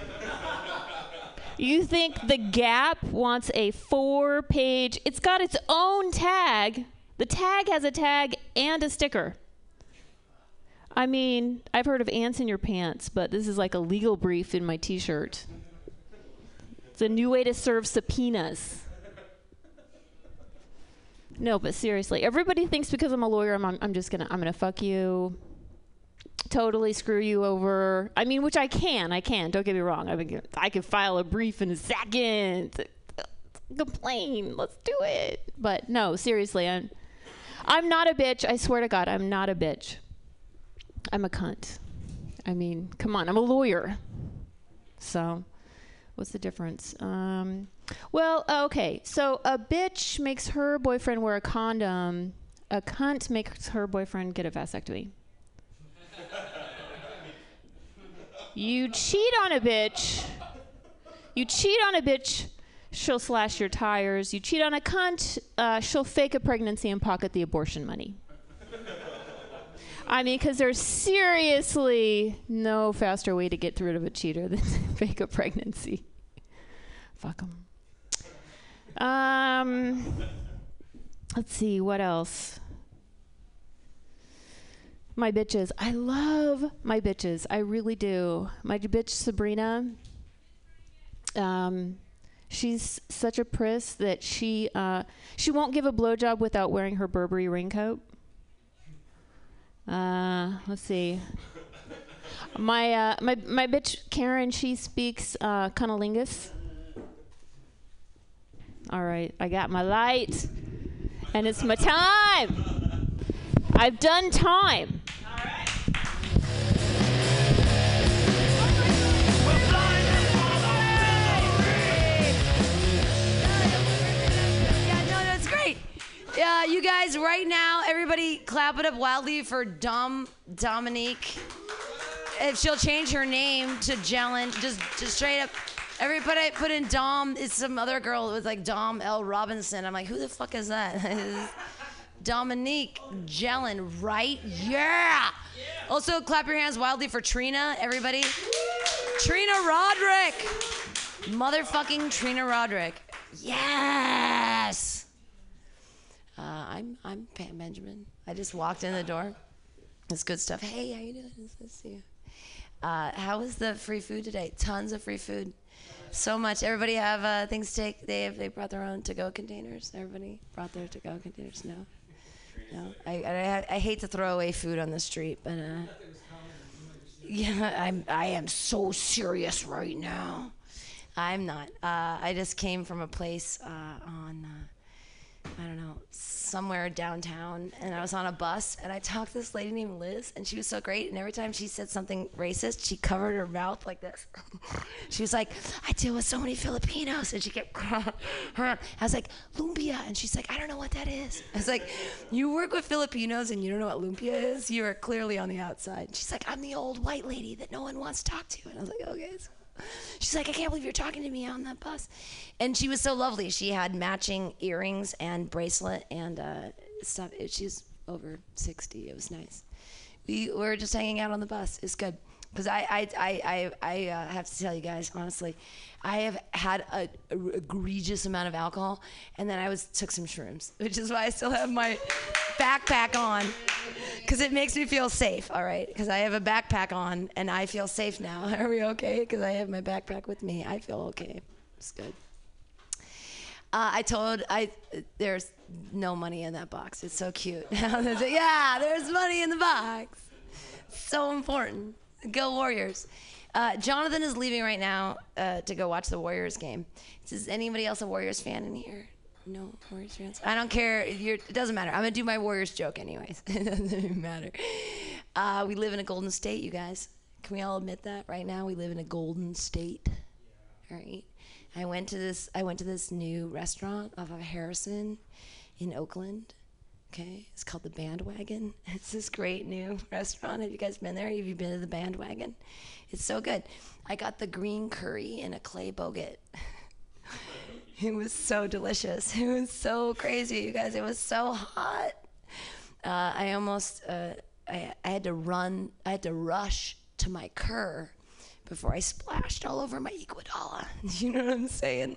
You think the Gap wants a four page, it's got its own tag. The tag has a tag and a sticker. I mean, I've heard of ants in your pants, but this is like a legal brief in my t shirt. It's a new way to serve subpoenas. No, but seriously, everybody thinks because I'm a lawyer, I'm, I'm just gonna, I'm gonna fuck you, totally screw you over. I mean, which I can, I can. Don't get me wrong. I mean, I can file a brief in a second. Complain, let's do it. But no, seriously, I'm, I'm not a bitch. I swear to God, I'm not a bitch. I'm a cunt. I mean, come on, I'm a lawyer. So, what's the difference? Um, well, okay. So a bitch makes her boyfriend wear a condom. A cunt makes her boyfriend get a vasectomy. you cheat on a bitch. You cheat on a bitch. She'll slash your tires. You cheat on a cunt. Uh, she'll fake a pregnancy and pocket the abortion money. I mean, because there's seriously no faster way to get rid of a cheater than *laughs* fake a pregnancy. Fuck them. Um, let's see what else. My bitches. I love my bitches. I really do. My bitch Sabrina. Um, she's such a priss that she uh, she won't give a blowjob without wearing her Burberry raincoat. Uh, let's see. My uh, my my bitch Karen. She speaks uh, cunnilingus. All right, I got my light, and it's my time. I've done time. Yeah. Yeah, you guys, right now, everybody clap it up wildly for Dom Dominique. if she'll change her name to Jelen, just just straight up. Everybody put in Dom. It's some other girl It was like Dom L. Robinson. I'm like, who the fuck is that? *laughs* Dominique Jelen, right? Yeah. Also, clap your hands wildly for Trina, everybody. Trina Roderick. Motherfucking Trina Roderick. Yes. Uh, I'm I'm Pam Benjamin. I just walked in the door. It's good stuff. Hey, how you doing? Nice to see you. Uh, how was the free food today? Tons of free food. So much. Everybody have uh, things to take. They have, they brought their own to-go containers. Everybody brought their to-go containers. No, no. I, I I hate to throw away food on the street, but uh, yeah, I'm I am so serious right now. I'm not. Uh, I just came from a place uh, on, uh, I don't know, somewhere downtown, and I was on a bus, and I talked to this lady named Liz, and she was so great. And every time she said something racist, she covered her mouth like this. *laughs* she was like, "I deal with so many Filipinos," and she kept. *laughs* I was like, "Lumpia," and she's like, "I don't know what that is." I was like, "You work with Filipinos, and you don't know what lumpia is? You are clearly on the outside." She's like, "I'm the old white lady that no one wants to talk to," and I was like, "Okay." She's like, I can't believe you're talking to me on that bus. And she was so lovely. She had matching earrings and bracelet and uh, stuff. She's over 60. It was nice. We were just hanging out on the bus. It's good. Because I, I, I, I, I uh, have to tell you guys, honestly, I have had a, egregious amount of alcohol, and then I was took some shrooms, *laughs* which is why I still have my backpack on, because it makes me feel safe. All right, because I have a backpack on, and I feel safe now. *laughs* Are we okay? Because I have my backpack with me. I feel okay. It's good. Uh, I told I there's no money in that box. It's so cute. *laughs* yeah, there's money in the box. So important. Go Warriors. Uh, Jonathan is leaving right now uh, to go watch the Warriors game. Is anybody else a Warriors fan in here? No Warriors fans. I don't care. You're, it doesn't matter. I'm gonna do my Warriors joke anyways. *laughs* it doesn't matter. Uh, we live in a golden state, you guys. Can we all admit that right now? We live in a golden state. All right. I went to this. I went to this new restaurant off of Harrison, in Oakland. Okay, it's called the Bandwagon. *laughs* It's this great new *laughs* restaurant. Have you guys been there? Have you been to the Bandwagon? It's so good. I got the green curry in a clay bogut. *laughs* it was so delicious. It was so crazy, you guys. It was so hot. Uh, I almost, uh, I, I had to run. I had to rush to my cur before I splashed all over my Iguodala. you know what I'm saying?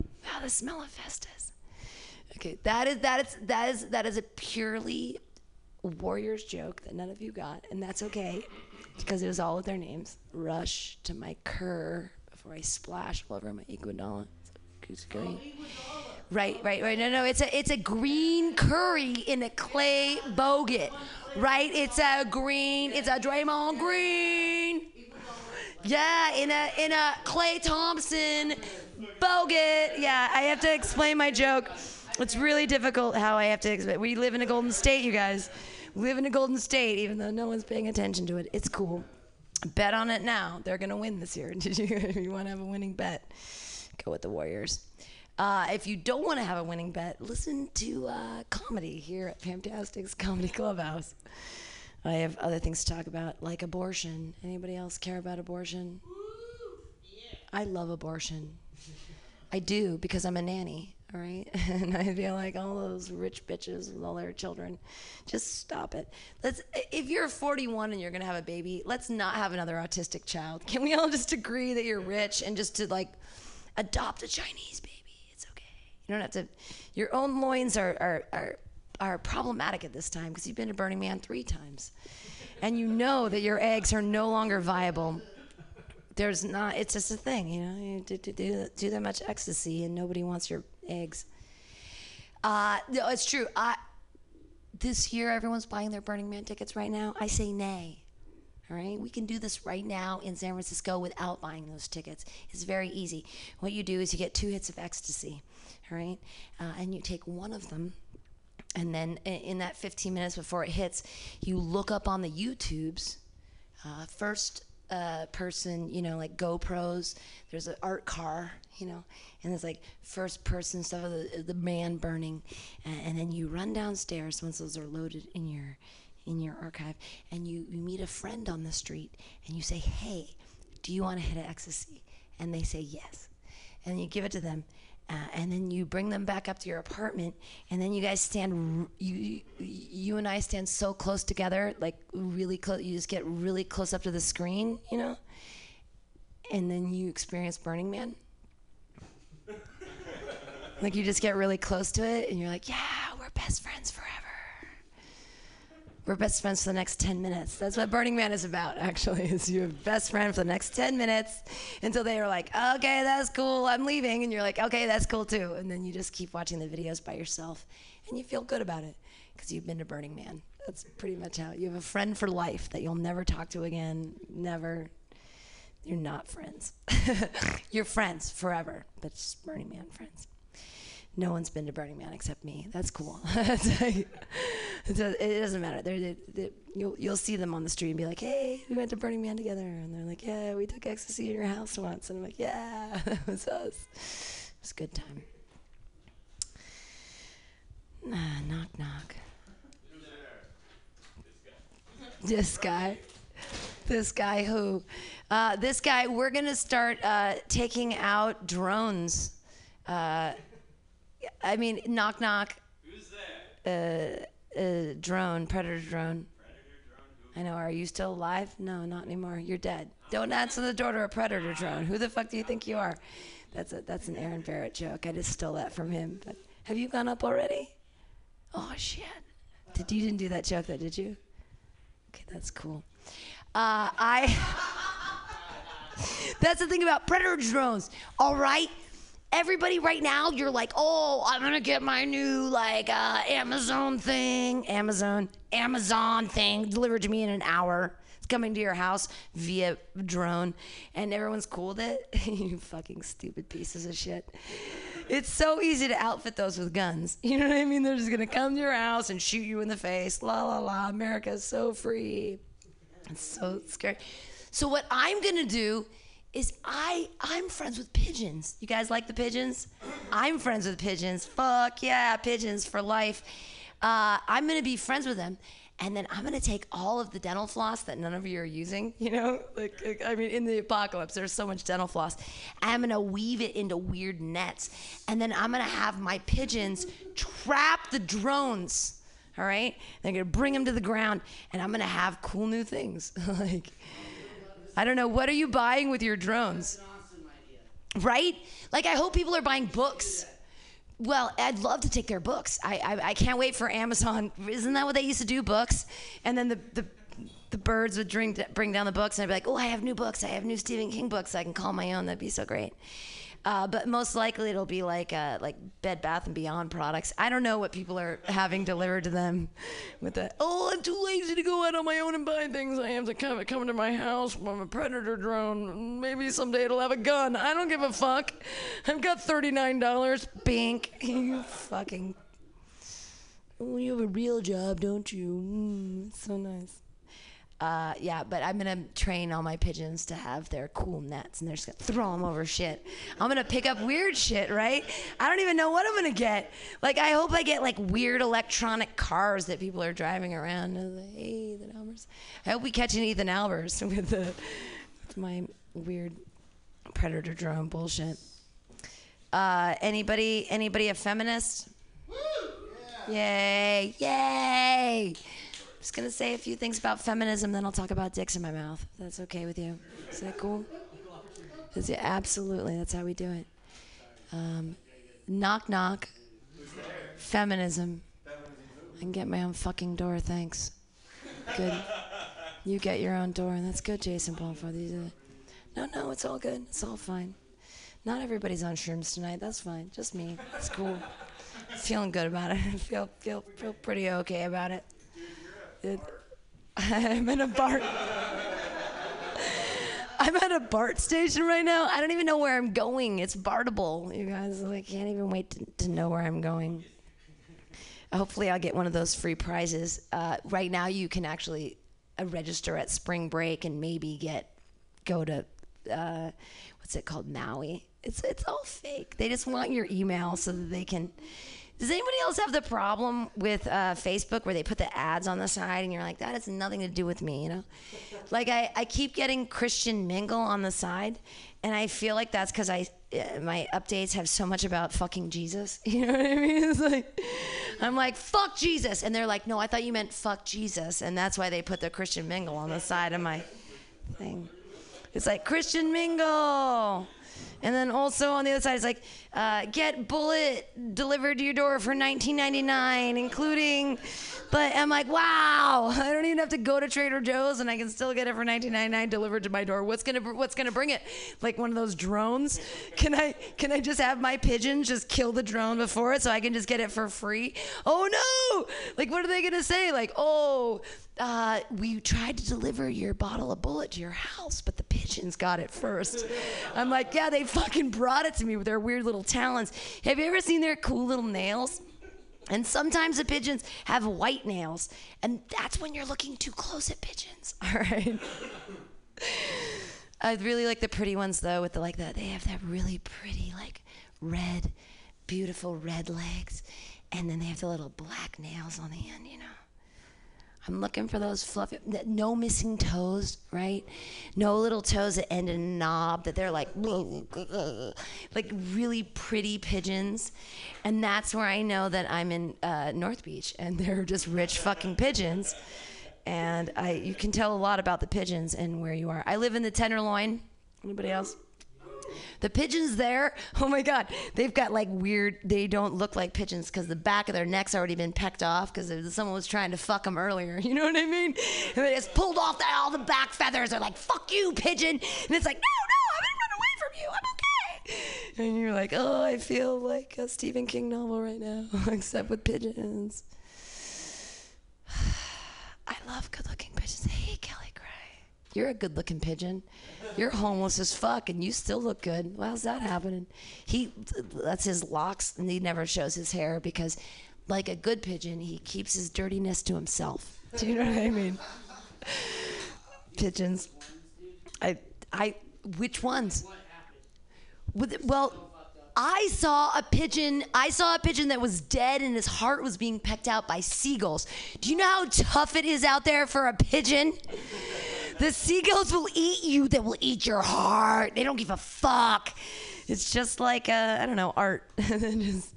Wow, the smell of Festus. Okay, that is that is that is that is a purely Warriors joke that none of you got, and that's okay because it was all with their names. Rush to my cur before I splash all over my Iguodala. It's green. Right, right, right. No, no, it's a it's a green curry in a clay bogut. Right? It's a green. It's a Draymond Green. Yeah, in a in a Klay Thompson bogut. Yeah, I have to explain my joke. It's really difficult how I have to explain. We live in a golden state, you guys. We live in a golden state, even though no one's paying attention to it. It's cool. Bet on it now. They're gonna win this year. *laughs* Did you? If you want to have a winning bet, go with the Warriors. Uh, if you don't want to have a winning bet, listen to uh, comedy here at Fantastic's Comedy Clubhouse. I have other things to talk about, like abortion. Anybody else care about abortion? I love abortion. I do because I'm a nanny, all right? *laughs* And I feel like all those rich bitches with all their children, just stop it. Let's. If you're 41 and you're gonna have a baby, let's not have another autistic child. Can we all just agree that you're rich and just to like adopt a Chinese baby? It's okay. You don't have to. Your own loins are are are, are problematic at this time because you've been to Burning Man three times, and you know that your eggs are no longer viable there's not it's just a thing you know you do, do, do, do that much ecstasy and nobody wants your eggs. Uh no it's true. I this year everyone's buying their burning man tickets right now. I say nay. All right? We can do this right now in san francisco without buying those tickets. It's very easy. What you do is you get two hits of ecstasy. All right? Uh, and you take one of them and then in that 15 minutes before it hits you look up on the youtubes uh, first uh, person, you know, like GoPros. There's an art car, you know, and it's like first person stuff of the, the man burning, and, and then you run downstairs once those are loaded in your in your archive, and you, you meet a friend on the street, and you say, "Hey, do you want to hit ecstasy?" And they say yes, and you give it to them, uh, and then you bring them back up to your apartment, and then you guys stand, you, you, you and I stand so close together, like really close. You just get really close up to the screen, you know, and then you experience Burning Man. Like you just get really close to it, and you're like, yeah, we're best friends forever. We're best friends for the next 10 minutes. That's what Burning Man is about, actually, *laughs* is you're best friend for the next 10 minutes until they are like, okay, that's cool, I'm leaving. And you're like, okay, that's cool too. And then you just keep watching the videos by yourself and you feel good about it because you've been to Burning Man. That's pretty much how you have a friend for life that you'll never talk to again, never. You're not friends. *laughs* you're friends forever, but just Burning Man friends. No one's been to Burning Man except me. That's cool. *laughs* it doesn't matter. They're, they they you'll you'll see them on the street and be like, "Hey, we went to Burning Man together," and they're like, "Yeah, we took ecstasy in your house once," and I'm like, "Yeah, *laughs* it was us. It was a good time." Ah, knock knock. This guy. This guy who, uh, this guy. We're gonna start uh, taking out drones. Uh, I mean, knock knock. Who's there? Uh, uh, drone, predator drone. I know. Are you still alive? No, not anymore. You're dead. Don't answer the door to a predator drone. Who the fuck do you think you are? That's a that's an Aaron Barrett joke. I just stole that from him. But have you gone up already? Oh shit! Did you didn't do that joke, though, did you? Okay, that's cool. Uh, I. *laughs* that's the thing about predator drones. All right, everybody right now, you're like, oh, I'm gonna get my new like uh, Amazon thing, Amazon, Amazon thing delivered to me in an hour. It's coming to your house via drone, and everyone's cool with it. *laughs* you fucking stupid pieces of shit. It's so easy to outfit those with guns. *laughs* You know what I mean? They're just gonna come to your house and shoot you in the face. La la la. America's so free. It's so scary. So what I'm gonna do is I I'm friends with pigeons. You guys like the pigeons? I'm friends with pigeons. Fuck yeah, pigeons for life. Uh, I'm gonna be friends with them, and then I'm gonna take all of the dental floss that none of you are using. *laughs* You know, like, like, I mean, in the apocalypse, there's so much dental floss. I'm gonna weave it into weird nets, and then I'm gonna have my pigeons trap the drones. All right, they're gonna bring them to the ground, and I'm gonna have cool new things *laughs* like. I don't know. What are you buying with your drones? Right? Like, I hope people are buying books. Well, I'd love to take their books. I, I, I can't wait for Amazon. Isn't that what they used to do? Books, and then the the, the birds would bring bring down the books, and I'd be like, oh, I have new books. I have new Stephen King books. I can call my own. That'd be so great. Uh, but most likely it'll be like uh, like Bed Bath and Beyond products. I don't know what people are having delivered to them with the oh I'm too lazy to go out on my own and buy things. I have to come coming to my house from a predator drone. Maybe someday it'll have a gun. I don't give a fuck. I've got thirty nine dollars. Bink. *laughs* you fucking. Oh, you have a real job, don't you? Mm, so nice. Uh, yeah, but I'm gonna train all my pigeons to have their cool nets, and they're just gonna throw them over shit. I'm gonna pick up weird shit, right? I don't even know what I'm gonna get. Like, I hope I get like weird electronic cars that people are driving around. Like, hey, Ethan Albers. I hope we catch an Ethan Albers *laughs* with the with my weird predator drone bullshit. Uh, anybody? Anybody a feminist? Yay! Yay! Just gonna say a few things about feminism, then I'll talk about dicks in my mouth. That's okay with you. Is that cool? Is it absolutely? That's how we do it. Um, knock knock. Feminism. I can get my own fucking door. Thanks. Good. You get your own door, and that's good, Jason Bonford. These are- No, no, it's all good. It's all fine. Not everybody's on shrooms tonight. That's fine. Just me. It's cool. Feeling good about it. *laughs* feel feel feel pretty okay about it. *laughs* I'm in a BART. I'm at a BART station right now. I don't even know where I'm going. It's Bartable, you guys. I can't even wait to, to know where I'm going. Hopefully, I'll get one of those free prizes. Uh, right now, you can actually uh, register at spring break and maybe get go to uh, what's it called Maui. It's it's all fake. They just want your email so that they can Does anybody else have the problem with uh, Facebook where they put the ads on the side and you're like, that has nothing to do with me, you know? Like I, I keep getting Christian Mingle on the side, and I feel like that's because I uh, my updates have so much about fucking Jesus. *laughs* You know what I mean? It's like I'm like fuck Jesus, and they're like, no, I thought you meant fuck Jesus, and that's why they put the Christian Mingle on the side of my thing. It's like Christian Mingle. And then also on the other side, it's like, uh, get Bulleit delivered to your door for 19.99, including. But I'm like, wow, *laughs* I don't even have to go to Trader Joe's, and I can still get it for 19.99 delivered to my door. What's gonna What's gonna bring it? Like one of those drones? *laughs* Can I Can I just have my pigeon just kill the drone before it, so I can just get it for free? Oh no! Like, what are they gonna say? Like, oh, uh, we tried to deliver your bottle of Bulleit to your house, but the pigeons got it first. I'm like, yeah, they fucking brought it to me with their weird little talons. Have you ever seen their cool little nails? And sometimes the pigeons have white nails, and that's when you're looking too close at pigeons. *laughs* All right. I really like the pretty ones though, with the like that. They have that really pretty like red, beautiful red legs, and then they have the little black nails on the end. You know. I'm looking for those fluffy, no missing toes, right? No little toes that end in a knob that they're like, *laughs* like really pretty pigeons. And that's where I know that I'm in uh, North Beach and *laughs* they're just rich fucking pigeons. And I, you can tell a lot about the pigeons and where you are. I live in the Tenderloin. Anybody else? The pigeons there, *laughs* oh my God, they've got like weird, they don't look like pigeons because the back of their neck's already been pecked off because someone was trying to fuck them earlier. *laughs* You know what I mean? And just pulled off the, all the back feathers. They're like, fuck you, pigeon. And it's like, no, no, I'm going to run away from you. I'm okay. And you're like, oh, I feel like a Stephen King novel right now, *laughs* except with pigeons. *sighs* I love good looking pigeons. Hey, Kelly. You're a good looking pigeon. You're homeless as fuck and you still look good. Well, how's that happening? He that's his locks and he never shows his hair because like a good pigeon, he keeps his dirtiness to himself. Do you know what I mean? *laughs* Pigeons. I I which ones? Well, I saw a pigeon. I saw a pigeon that was dead and his heart was being pecked out by seagulls. Do you know how tough it is out there for a pigeon? The seagulls will eat you. They will eat your heart. They don't give a fuck. It's just like uh, I don't know art. *laughs* Just-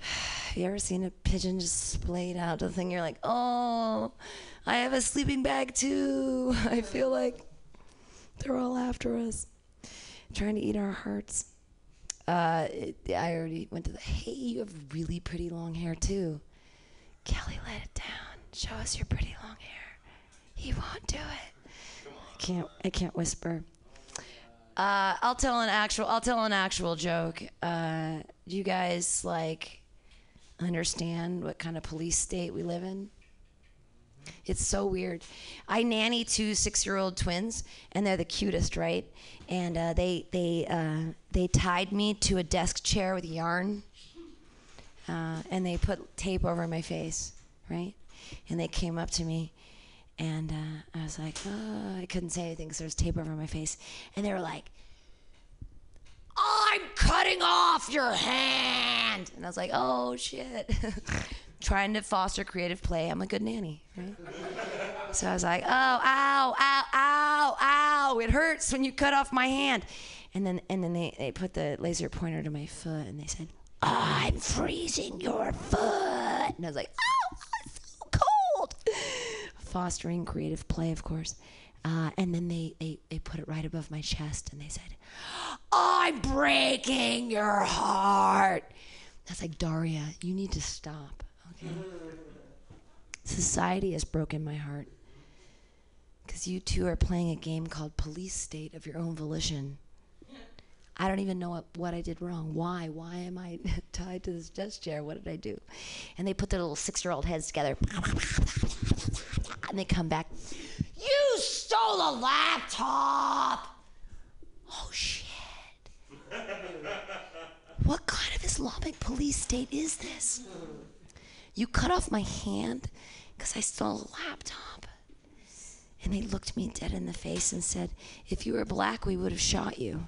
*sighs* you ever seen a pigeon just splayed out the thing? You're like, oh, I have a sleeping bag too. *laughs* I feel like they're all after us, trying to eat our hearts. Uh, I already went to the. Hey, you have really pretty long hair too. Kelly, let it down. Show us your pretty long hair. He won't do it. I can't. I can't whisper. Uh, I'll tell an actual. I'll tell an actual joke. Uh, do you guys like understand what kind of police state we live in? It's so weird. I nanny two six-year-old twins, and they're the cutest, right? And uh, they they uh, they tied me to a desk chair with yarn, uh, and they put tape over my face, right? And they came up to me, and uh, I was like, oh, I couldn't say anything because there was tape over my face, and they were like, I'm cutting off your hand. And I was like, oh shit. *laughs* Trying to foster creative play. I'm a good nanny, right? So I was like, oh, ow, ow, ow, ow. It hurts when you cut off my hand. And then and then they, they put the laser pointer to my foot and they said, I'm freezing your foot. And I was like, oh. Fostering creative play, of course. Uh, and then they, they, they put it right above my chest and they said, I'm breaking your heart. That's like, Daria, you need to stop, okay? Society has broken my heart. Because you two are playing a game called Police State of your own volition. I don't even know what, what I did wrong. Why? Why am I *laughs* tied to this desk chair? What did I do? And they put their little six year old heads together. And they come back. You stole a laptop! Oh shit. What kind of Islamic police state is this? You cut off my hand because I stole a laptop. And they looked me dead in the face and said, If you were black, we would have shot you.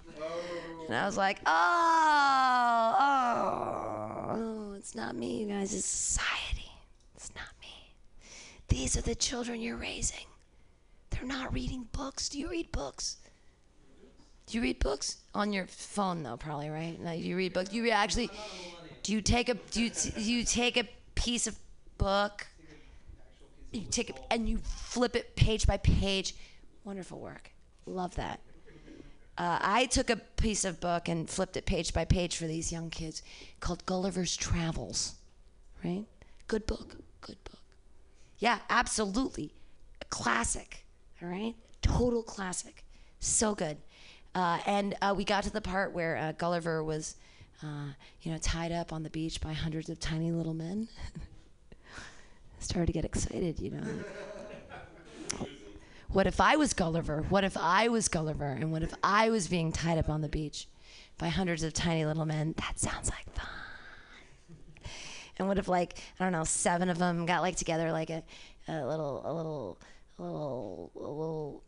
And I was like, Oh, oh, oh, it's It's not me, you guys. It's society. It's not me. These are the children you're raising. They're not reading books. Do you read books? Do you read books on your phone though? Probably right. No, you read books. You actually. Do you take a do you, do you take a piece of book? You take it and you flip it page by page. Wonderful work. Love that. Uh, I took a piece of book and flipped it page by page for these young kids called Gulliver's Travels. Right? Good book. Good book. Yeah, absolutely. A classic. All right? Total classic. So good. Uh, and uh, we got to the part where uh, Gulliver was, uh, you know, tied up on the beach by hundreds of tiny little men. *laughs* Started to get excited, you know. What if I was Gulliver? What if I was Gulliver? And what if I was being tied up on the beach by hundreds of tiny little men? That sounds like fun. And what if like I don't know, seven of them got like together like a, a little a little a little a little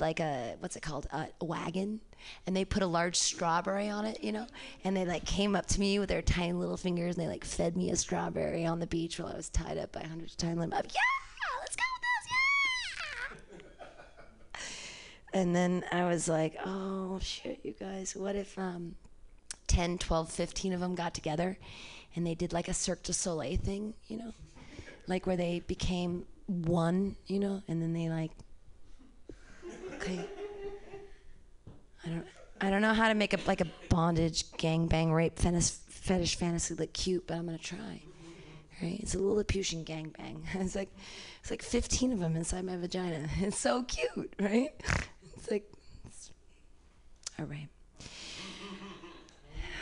like a what's it called a wagon, and they put a large strawberry on it, you know, and they like came up to me with their tiny little fingers and they like fed me a strawberry on the beach while I was tied up by hundreds of tiny men. Yeah, let's go with this. Yeah. And then I was like, oh shit, you guys, what if um 10, 12, 15 of them got together and they did like a Cirque du Soleil thing, you know? Like where they became one, you know, and then they like okay. I don't I don't know how to make a like a bondage gangbang rape fetish, fetish fantasy look cute, but I'm gonna try. Right? It's a Lilliputian gangbang. *laughs* It's like it's like 15 of them inside my vagina. *laughs* It's so cute, right? It's like it's, all right.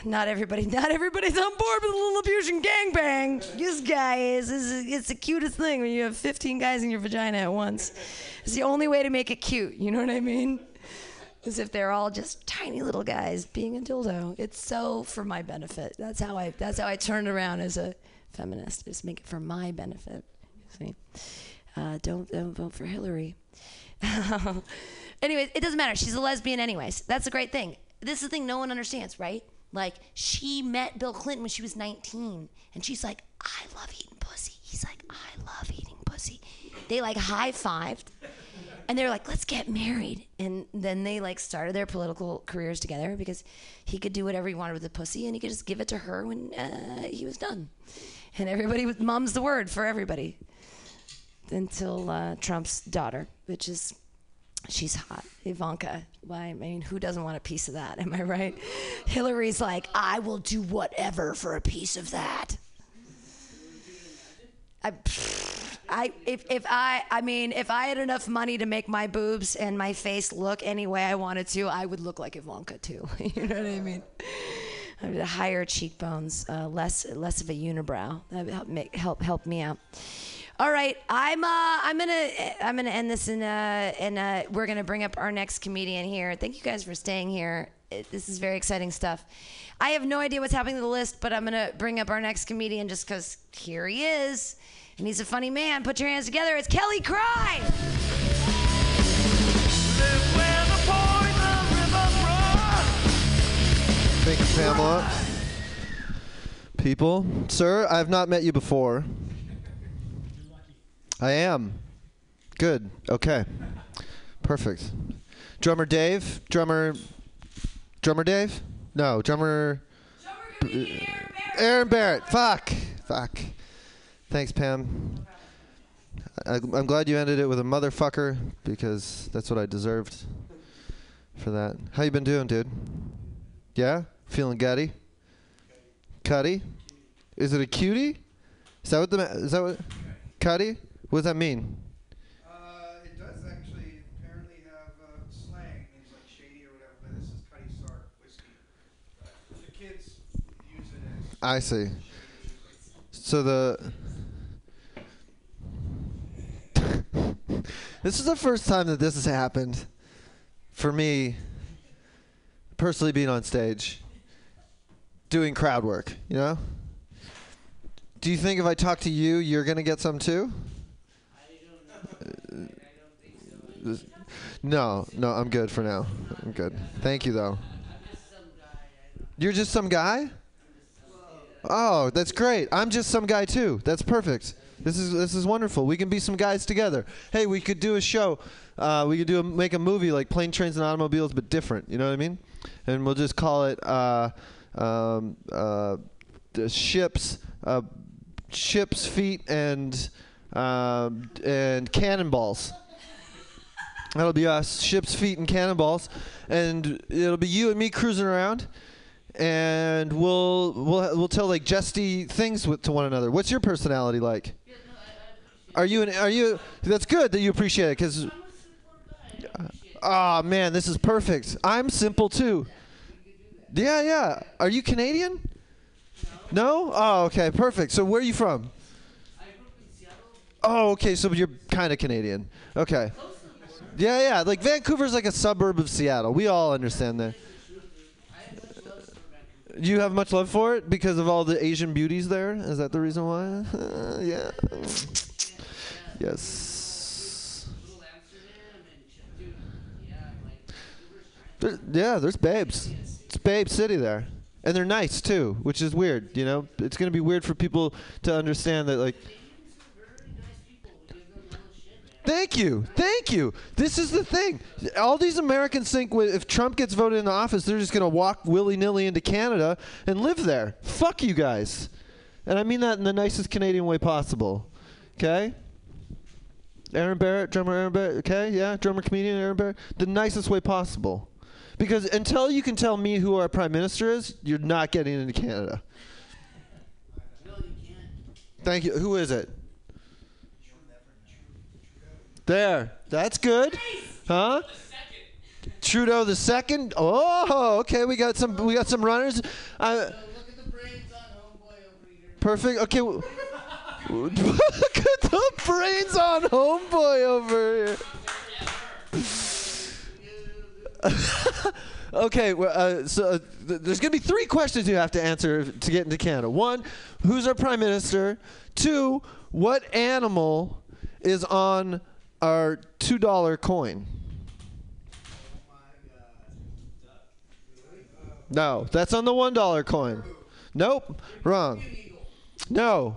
Not everybody, *laughs* not everybody's on board with the Lilliputian gangbang. This guy is, is it's the cutest thing when you have 15 guys in your vagina at once. It's the only way to make it cute. You know what I mean? As if they're all just tiny little guys being a dildo. It's so for my benefit. That's how I. That's how I turn around as a feminist. Just make it for my benefit. See, uh, don't don't vote for Hillary. *laughs* Anyways, it doesn't matter. She's a lesbian, anyways. That's a great thing. This is the thing no one understands, right? Like she met Bill Clinton when she was 19, and she's like, "I love eating pussy." He's like, "I love eating pussy." They like high fived, and they're like, "Let's get married." And then they like started their political careers together because he could do whatever he wanted with the pussy, and he could just give it to her when uh, he was done. And everybody, was- mom's the word for everybody until uh, Trump's daughter, which is she's hot, Ivanka. Why? I mean, who doesn't want a piece of that? Am I right? Hillary's like, I will do whatever for a piece of that. I, I, if, if I, I mean, if I had enough money to make my boobs and my face look any way I wanted to, I would look like Ivanka too. *laughs* you know what I mean? I higher cheekbones, uh, less, less of a unibrow. That would help make, help, help me out. All right, I'm uh, I'm gonna I'm gonna end this and uh, and uh, we're gonna bring up our next comedian here. Thank you guys for staying here. It, this is very exciting stuff. I have no idea what's happening to the list, but I'm gonna bring up our next comedian just because here he is, and he's a funny man. Put your hands together. It's Kelly Cry. Thank you, Pamela. People, sir, I have not met you before. I am. Good. Okay. Perfect. Drummer Dave. Drummer. Drummer Dave? No, drummer. Aaron Barrett. Fuck. Fuck. Thanks, Pam. I, I'm glad you ended it with a motherfucker because that's what I deserved for that. How you been doing, dude? Yeah? Feeling gutty? Cuddy? Is it a cutie? Is that what the ma- is that what Cuddy? What does that mean? Uh, it does actually apparently have uh, slang. It's like shady or whatever, but this is Cutty Sark whiskey. The kids use it as. I see. So the *laughs* This is the first time that this has happened for me personally being on stage doing crowd work, you know? Do you think if I talk to you, you're going to get some too? Uh, No, no, I'm good for now. I'm good. Thank you though. You're just some guy? Oh, that's great. I'm just some guy too. That's perfect. This is this is wonderful. We can be some guys together. Hey, we could do a show. Uh, we could do a, make a movie like Plane, Trains, and Automobiles, but different. You know what I mean? And we'll just call it uh, um, uh, the ships, uh, ships, feet, and um, and cannonballs. That'll be us, ships, feet, and cannonballs, and it'll be you and me cruising around, and we'll we'll we'll tell like jesty things with, to one another. What's your personality like? Are you an, are you? That's good that you appreciate it, because. Oh man, this is perfect. I'm simple too. Yeah, yeah. Are you Canadian? No. Oh, okay, perfect. So where are you from? I from Ciello. Oh, okay. So you're kind of Canadian. Okay. Yeah, yeah. Like Vancouver's like a suburb of Seattle. We all understand that. Do you have much love for it because of all the Asian beauties there. Is that the reason why? *laughs* yeah. Yes. There, yeah, there's babes. It's Babe City there. And they're nice too, which is weird, you know? It's to be weird for people to understand that like Thank you. Thank you. This is the thing. All these Americans think if Trump gets voted into office, they're just going to walk willy nilly into Canada and live there. Fuck you guys. And I mean that in the nicest Canadian way possible. Okay? Aaron Barrett, drummer Aaron Barrett, okay? Yeah, drummer comedian Aaron Barrett. The nicest way possible. Because until you can tell me who our prime minister is, you're not getting into Canada. Thank you. Who is it? There. That's good. Huh? Trudeau the second. Oh, okay. We got some. We got some runners. Uh, perfect. Okay. *laughs* Look at the brains on homeboy over here. *laughs* okay, well, uh, so uh, th- there's to be three questions you have to answer to get into Canada. One, who's our prime minister? Two, what animal is on our two dollar coin? No, that's on the one dollar coin. Nope, wrong. No.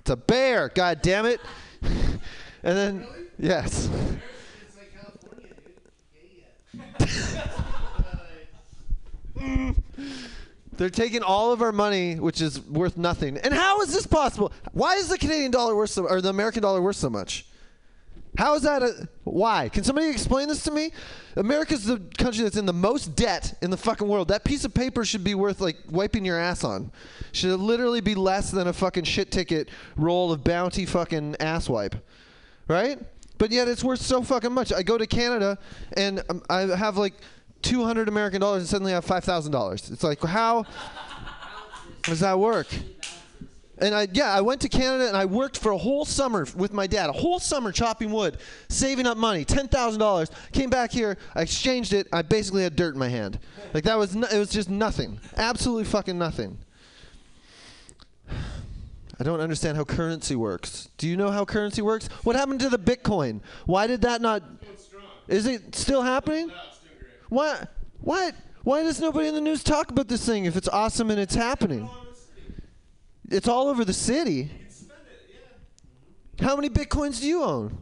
It's a bear. God damn it. *laughs* and then yes. *laughs* They're taking all of our money, which is worth nothing. And how is this possible? Why is the Canadian dollar worth so, or the American dollar worth so much? How is that? A, why? Can somebody explain this to me? America's the country that's in the most debt in the fucking world. That piece of paper should be worth like wiping your ass on. Should literally be less than a fucking shit ticket roll of bounty fucking ass wipe, right? But yet it's worth so fucking much. I go to Canada and um, I have like 200 American dollars and suddenly I have five thousand dollars. It's like how does that work? And I, yeah, I went to Canada and I worked for a whole summer with my dad, a whole summer chopping wood, saving up money, ten thousand dollars. Came back here, I exchanged it. I basically had dirt in my hand. Like that was, no, it was just nothing, absolutely fucking nothing. I don't understand how currency works. Do you know how currency works? What happened to the Bitcoin? Why did that not? Is it still happening? Why? What? Why does nobody in the news talk about this thing if it's awesome and it's happening? It's all over the city. How many bitcoins do you own?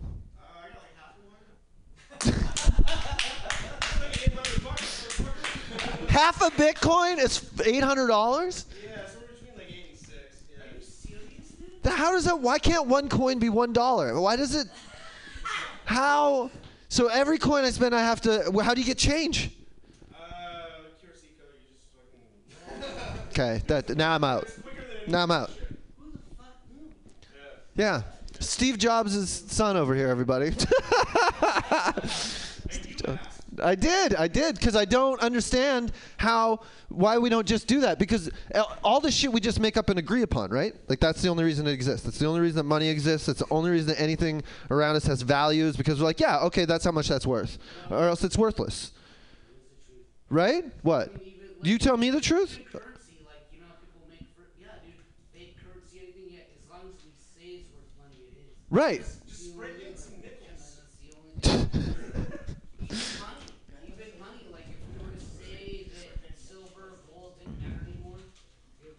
*laughs* Half a bitcoin is eight hundred dollars. yeah somewhere between like 86 yeah How does that? Why can't one coin be one dollar? Why does it? How? So every coin I spend, I have to. well, How do you get change? Okay, that now I'm out. Now I'm out. Yeah, Steve Jobs' son over here, everybody. *laughs* I did, I did, because I don't understand how why we don't just do that. Because all- this shit we just make up and agree upon, right? Like that's the only reason it exists. That's the only reason that money exists. That's the only reason that anything around us has values. Because we're like, yeah, okay, that's how much that's worth, or else it's worthless. Right? What? Do you tell me the truth. Currency, like, you know, how people make, fr- yeah, dude, fake currency, anything, yeah, as long as we say it's worth money, it is. Right. Just spread in some nickels. That's the only thing. Even money, even money, like, if we were to say that silver, gold didn't matter anymore, if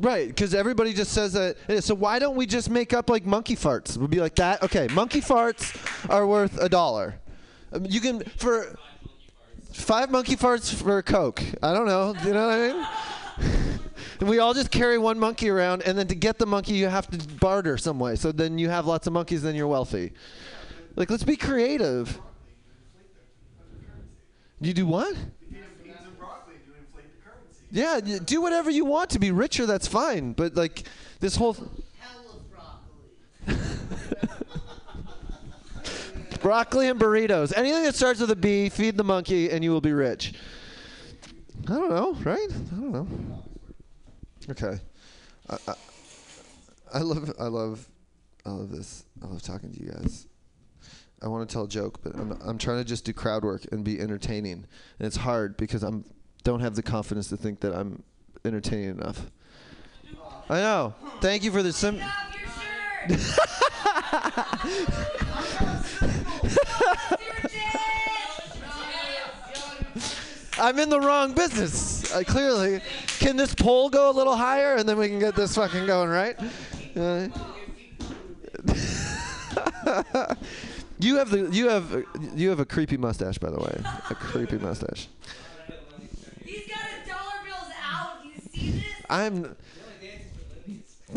Right, because everybody just says that. So why don't we just make up like monkey farts? We'll be like that. Okay, monkey farts are worth a dollar. Um, you can for five monkey farts for a coke. I don't know. You know what I mean? *laughs* We all just carry one monkey around, and then to get the monkey, you have to barter some way. So then you have lots of monkeys, then you're wealthy. Like, let's be creative. You do what? Yeah, do whatever you want to be richer. That's fine. But like this whole *laughs* broccoli Broccoli and burritos, anything that starts with a B, feed the monkey, and you will be rich. I don't know, right? I don't know. Okay, I, I, I love, I love, I love this. I love talking to you guys. I want to tell a joke, but I'm, I'm trying to just do crowd work and be entertaining, and it's hard because I'm don't have the confidence to think that I'm entertaining enough. I know. Thank you for the sim. I'm in the wrong business. Uh, clearly, can this pole go a little higher, and then we can get this fucking going, right? Uh, *laughs* you have the you have you have a creepy mustache, by the way. A creepy mustache. I'm. *laughs*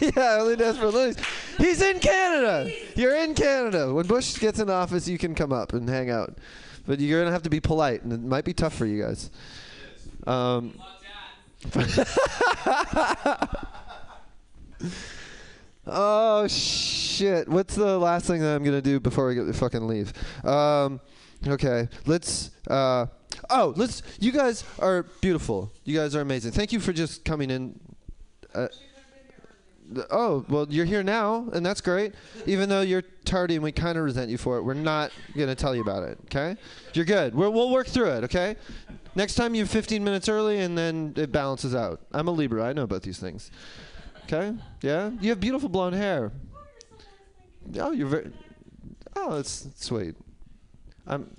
yeah, only dance for lilies. He's in Canada. You're in Canada. When Bush gets in office, you can come up and hang out, but you're gonna have to be polite, and it might be tough for you guys. Um, *laughs* oh shit! What's the last thing that I'm gonna do before we get fucking leave? Um, okay, let's. Uh, oh, let's. You guys are beautiful. You guys are amazing. Thank you for just coming in. Uh, oh well, you're here now, and that's great. Even though you're tardy and we kind of resent you for it, we're not gonna tell you about it. Okay? You're good. We're, we'll work through it. Okay? Next time you're 15 minutes early, and then it balances out. I'm a Libra. I know about these things. Okay? Yeah. You have beautiful blonde hair. Oh, you're very. Oh, that's sweet. I'm.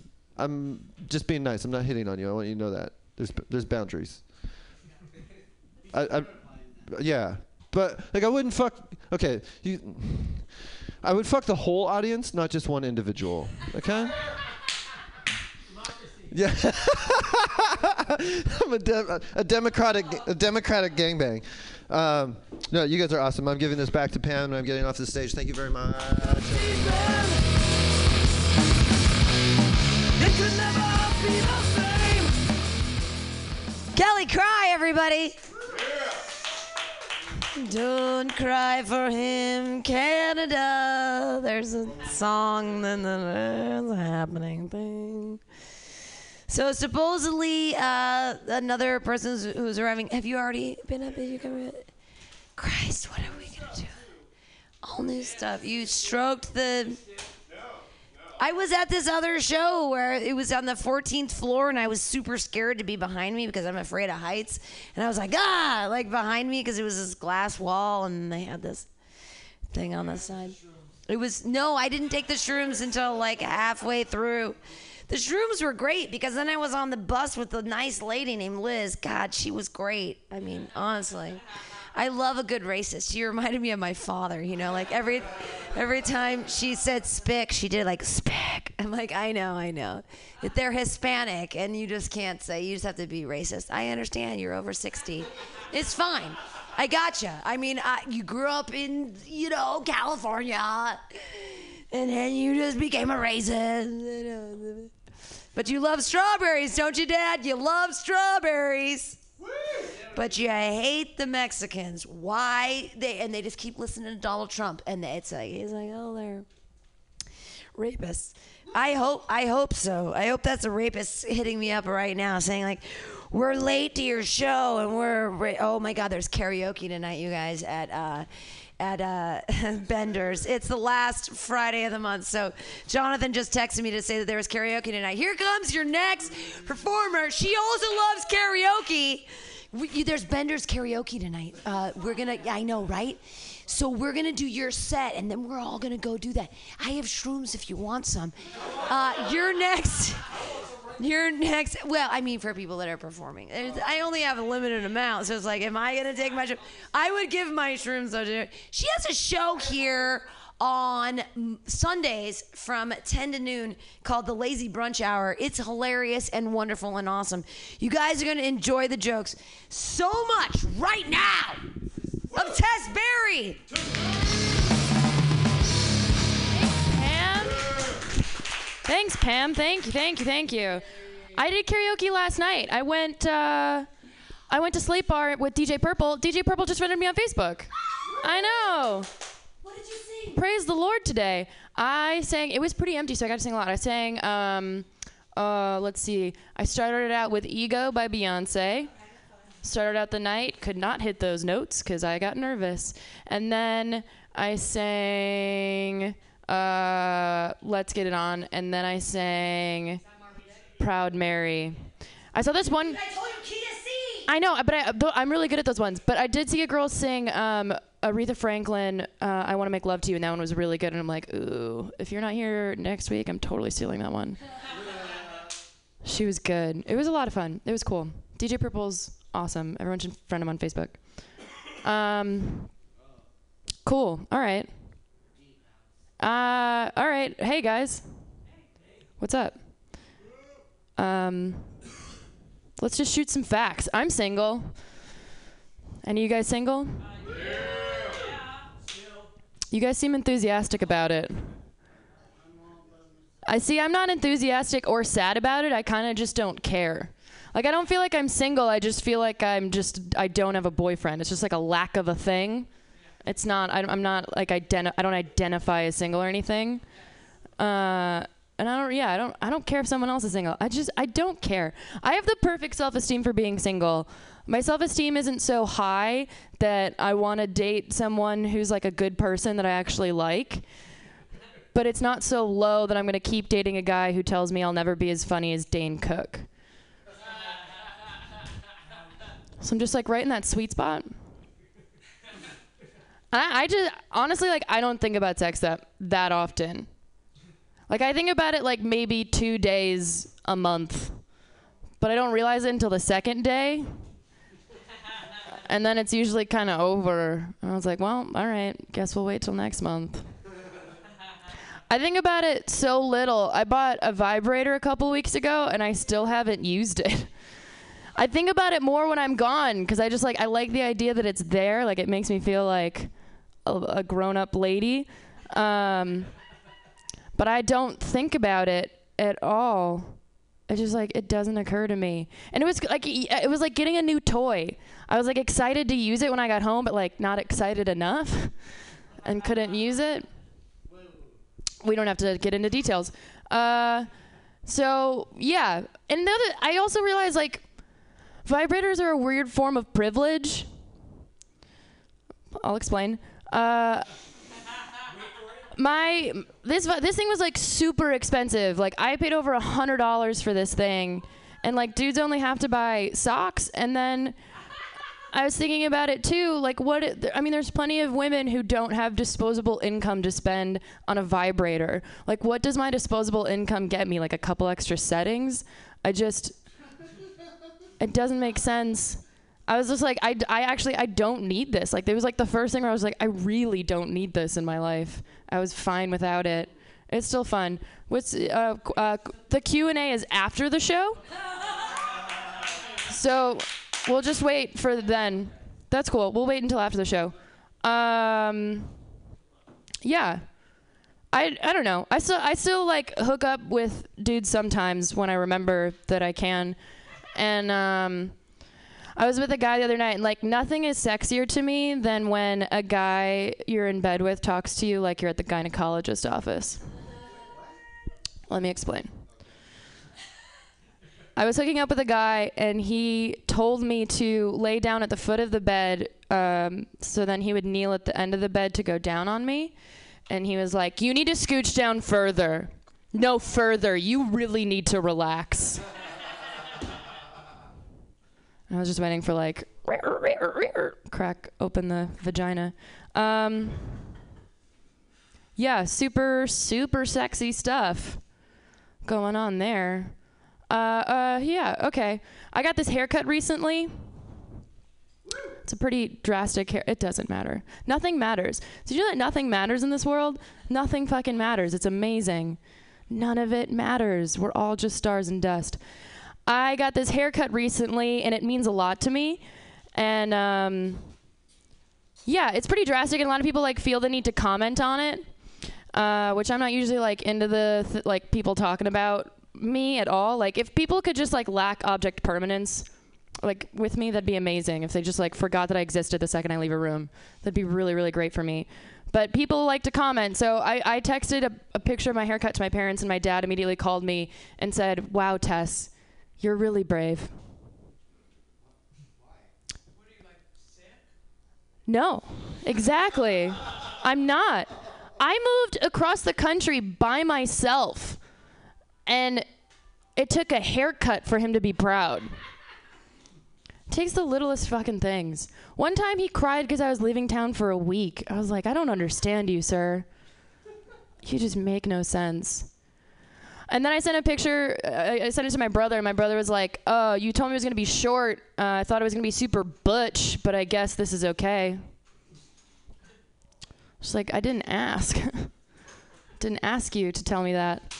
I'm just being nice. I'm not hitting on you. I want you to know that. There's there's boundaries. *laughs* I, I yeah, but like I wouldn't fuck. Okay, you. I would fuck the whole audience, not just one individual. Okay. Yeah. *laughs* I'm a, de- a democratic a democratic gangbang. Um, no, you guys are awesome. I'm giving this back to Pam, and I'm getting off the stage. Thank you very much. Kelly, cry, everybody. Don't cry for him, Canada. There's a song, and then there's a happening thing. So supposedly, uh, another person who's, who's arriving. Have you already been up? Did you come? Christ, what are we gonna do? All new stuff. You stroked the. I was at this other show where it was on the 14th floor, and I was super scared to be behind me because I'm afraid of heights. And I was like, ah, like behind me because it was this glass wall, and they had this thing on the side. It was no, I didn't take the shrooms until like halfway through. The shrooms were great because then I was on the bus with a nice lady named Liz. God, she was great. I mean, honestly. I love a good racist. She reminded me of my father, you know, like every every time she said spick, she did like spick. I'm like, I know, I know. If they're Hispanic and you just can't say, you just have to be racist. I understand you're over 60. It's fine. I gotcha. I mean, I, you grew up in, you know, California, and then you just became a racist. *laughs* But you love strawberries, don't you, Dad? You love strawberries. But you hate the Mexicans. Why they and they just keep listening to Donald Trump and it's like he's like, oh, they're rapists. I hope I hope so. I hope that's a rapist hitting me up right now, saying like, we're late to your show and we're ra- oh my god, there's karaoke tonight, you guys at. uh at uh, *laughs* Bender's. It's the last Friday of the month. So Jonathan just texted me to say that there was karaoke tonight. Here comes your next performer. She also loves karaoke. We, there's Bender's karaoke tonight. Uh, we're gonna. I know, right? So we're gonna do your set, and then we're all gonna go do that. I have shrooms if you want some. Uh, you're next. You're next. Well, I mean, for people that are performing, I only have a limited amount, so it's like, am I gonna take my? I would give my shrooms to- She has a show here on Sundays from 10 to noon called the Lazy Brunch Hour. It's hilarious and wonderful and awesome. You guys are gonna enjoy the jokes so much right now. Of Tess Berry. Thanks, Pam. Thank you, thank you, thank you. I did karaoke last night. I went. Uh, I went to Sleep Bar with DJ Purple. DJ Purple just friended me on Facebook. I know. What did you sing? Praise the Lord today. I sang. It was pretty empty, so I got to sing a lot. I sang. Um, uh, let's see. I started it out with "Ego" by Beyonce. Started out the night, could not hit those notes because I got nervous, and then I sang uh, "Let's Get It On," and then I sang "Proud Mary." I saw this one. I know, but I, I'm really good at those ones. But I did see a girl sing um, Aretha Franklin, uh, "I Want to Make Love to You," and that one was really good. And I'm like, ooh, if you're not here next week, I'm totally stealing that one. *laughs* she was good. It was a lot of fun. It was cool. DJ Purple's awesome. Everyone should friend him on Facebook. Um, cool. All right. Uh, all right. Hey guys, what's up? Um, let's just shoot some facts. I'm single. Any of you guys single? You guys seem enthusiastic about it. I see I'm not enthusiastic or sad about it. I kind of just don't care. Like I don't feel like I'm single. I just feel like I'm just I don't have a boyfriend. It's just like a lack of a thing. It's not I, I'm not like identi- I don't identify as single or anything. Uh and I don't yeah, I don't I don't care if someone else is single. I just I don't care. I have the perfect self-esteem for being single. My self-esteem isn't so high that I want to date someone who's like a good person that I actually like. But it's not so low that I'm going to keep dating a guy who tells me I'll never be as funny as Dane Cook. So I'm just like right in that sweet spot. I, I just honestly like I don't think about sex that that often. Like I think about it like maybe two days a month, but I don't realize it until the second day. And then it's usually kind of over. And I was like, well, all right, guess we'll wait till next month. I think about it so little. I bought a vibrator a couple weeks ago and I still haven't used it. I think about it more when I'm gone because I just like I like the idea that it's there. Like it makes me feel like a, a grown-up lady. Um, but I don't think about it at all. It just like it doesn't occur to me. And it was like it was like getting a new toy. I was like excited to use it when I got home, but like not excited enough, *laughs* and couldn't use it. We don't have to get into details. Uh, so yeah, and the other, I also realized like vibrators are a weird form of privilege. I'll explain. Uh, my this this thing was like super expensive. Like I paid over a hundred dollars for this thing, and like dudes only have to buy socks. And then I was thinking about it too. Like what? It, I mean, there's plenty of women who don't have disposable income to spend on a vibrator. Like what does my disposable income get me? Like a couple extra settings? I just it doesn't make sense. I was just like, I, I actually, I don't need this. Like, it was like the first thing where I was like, I really don't need this in my life. I was fine without it. It's still fun. What's uh, uh, the Q and A is after the show, so we'll just wait for then. That's cool. We'll wait until after the show. Um, yeah. I, I don't know. I still I still like hook up with dudes sometimes when I remember that I can, and um, I was with a guy the other night, and like nothing is sexier to me than when a guy you're in bed with talks to you like you're at the gynecologist office. Let me explain. I was hooking up with a guy, and he told me to lay down at the foot of the bed, um, so then he would kneel at the end of the bed to go down on me. And he was like, "You need to scooch down further. No further. You really need to relax." I was just waiting for like crack open the vagina. Um, yeah, super super sexy stuff going on there. Uh, uh, yeah, okay. I got this haircut recently. It's a pretty drastic hair. It doesn't matter. Nothing matters. Did you know that nothing matters in this world? Nothing fucking matters. It's amazing. None of it matters. We're all just stars and dust. I got this haircut recently, and it means a lot to me. And um, yeah, it's pretty drastic, and a lot of people like feel the need to comment on it, uh, which I'm not usually like into the th- like people talking about me at all. Like if people could just like lack object permanence, like with me, that'd be amazing. If they just like forgot that I existed the second I leave a room, that'd be really really great for me. But people like to comment, so I, I texted a, a picture of my haircut to my parents, and my dad immediately called me and said, "Wow, Tess, you're really brave." No, exactly. I'm not. I moved across the country by myself, and it took a haircut for him to be proud. takes the littlest fucking things. One time he cried because I was leaving town for a week. I was like, I don't understand you, sir. You just make no sense. And then I sent a picture. I, I sent it to my brother, and my brother was like, "Oh, you told me it was gonna be short. Uh, I thought it was gonna be super butch, but I guess this is okay." Just like I didn't ask. *laughs* didn't ask you to tell me that.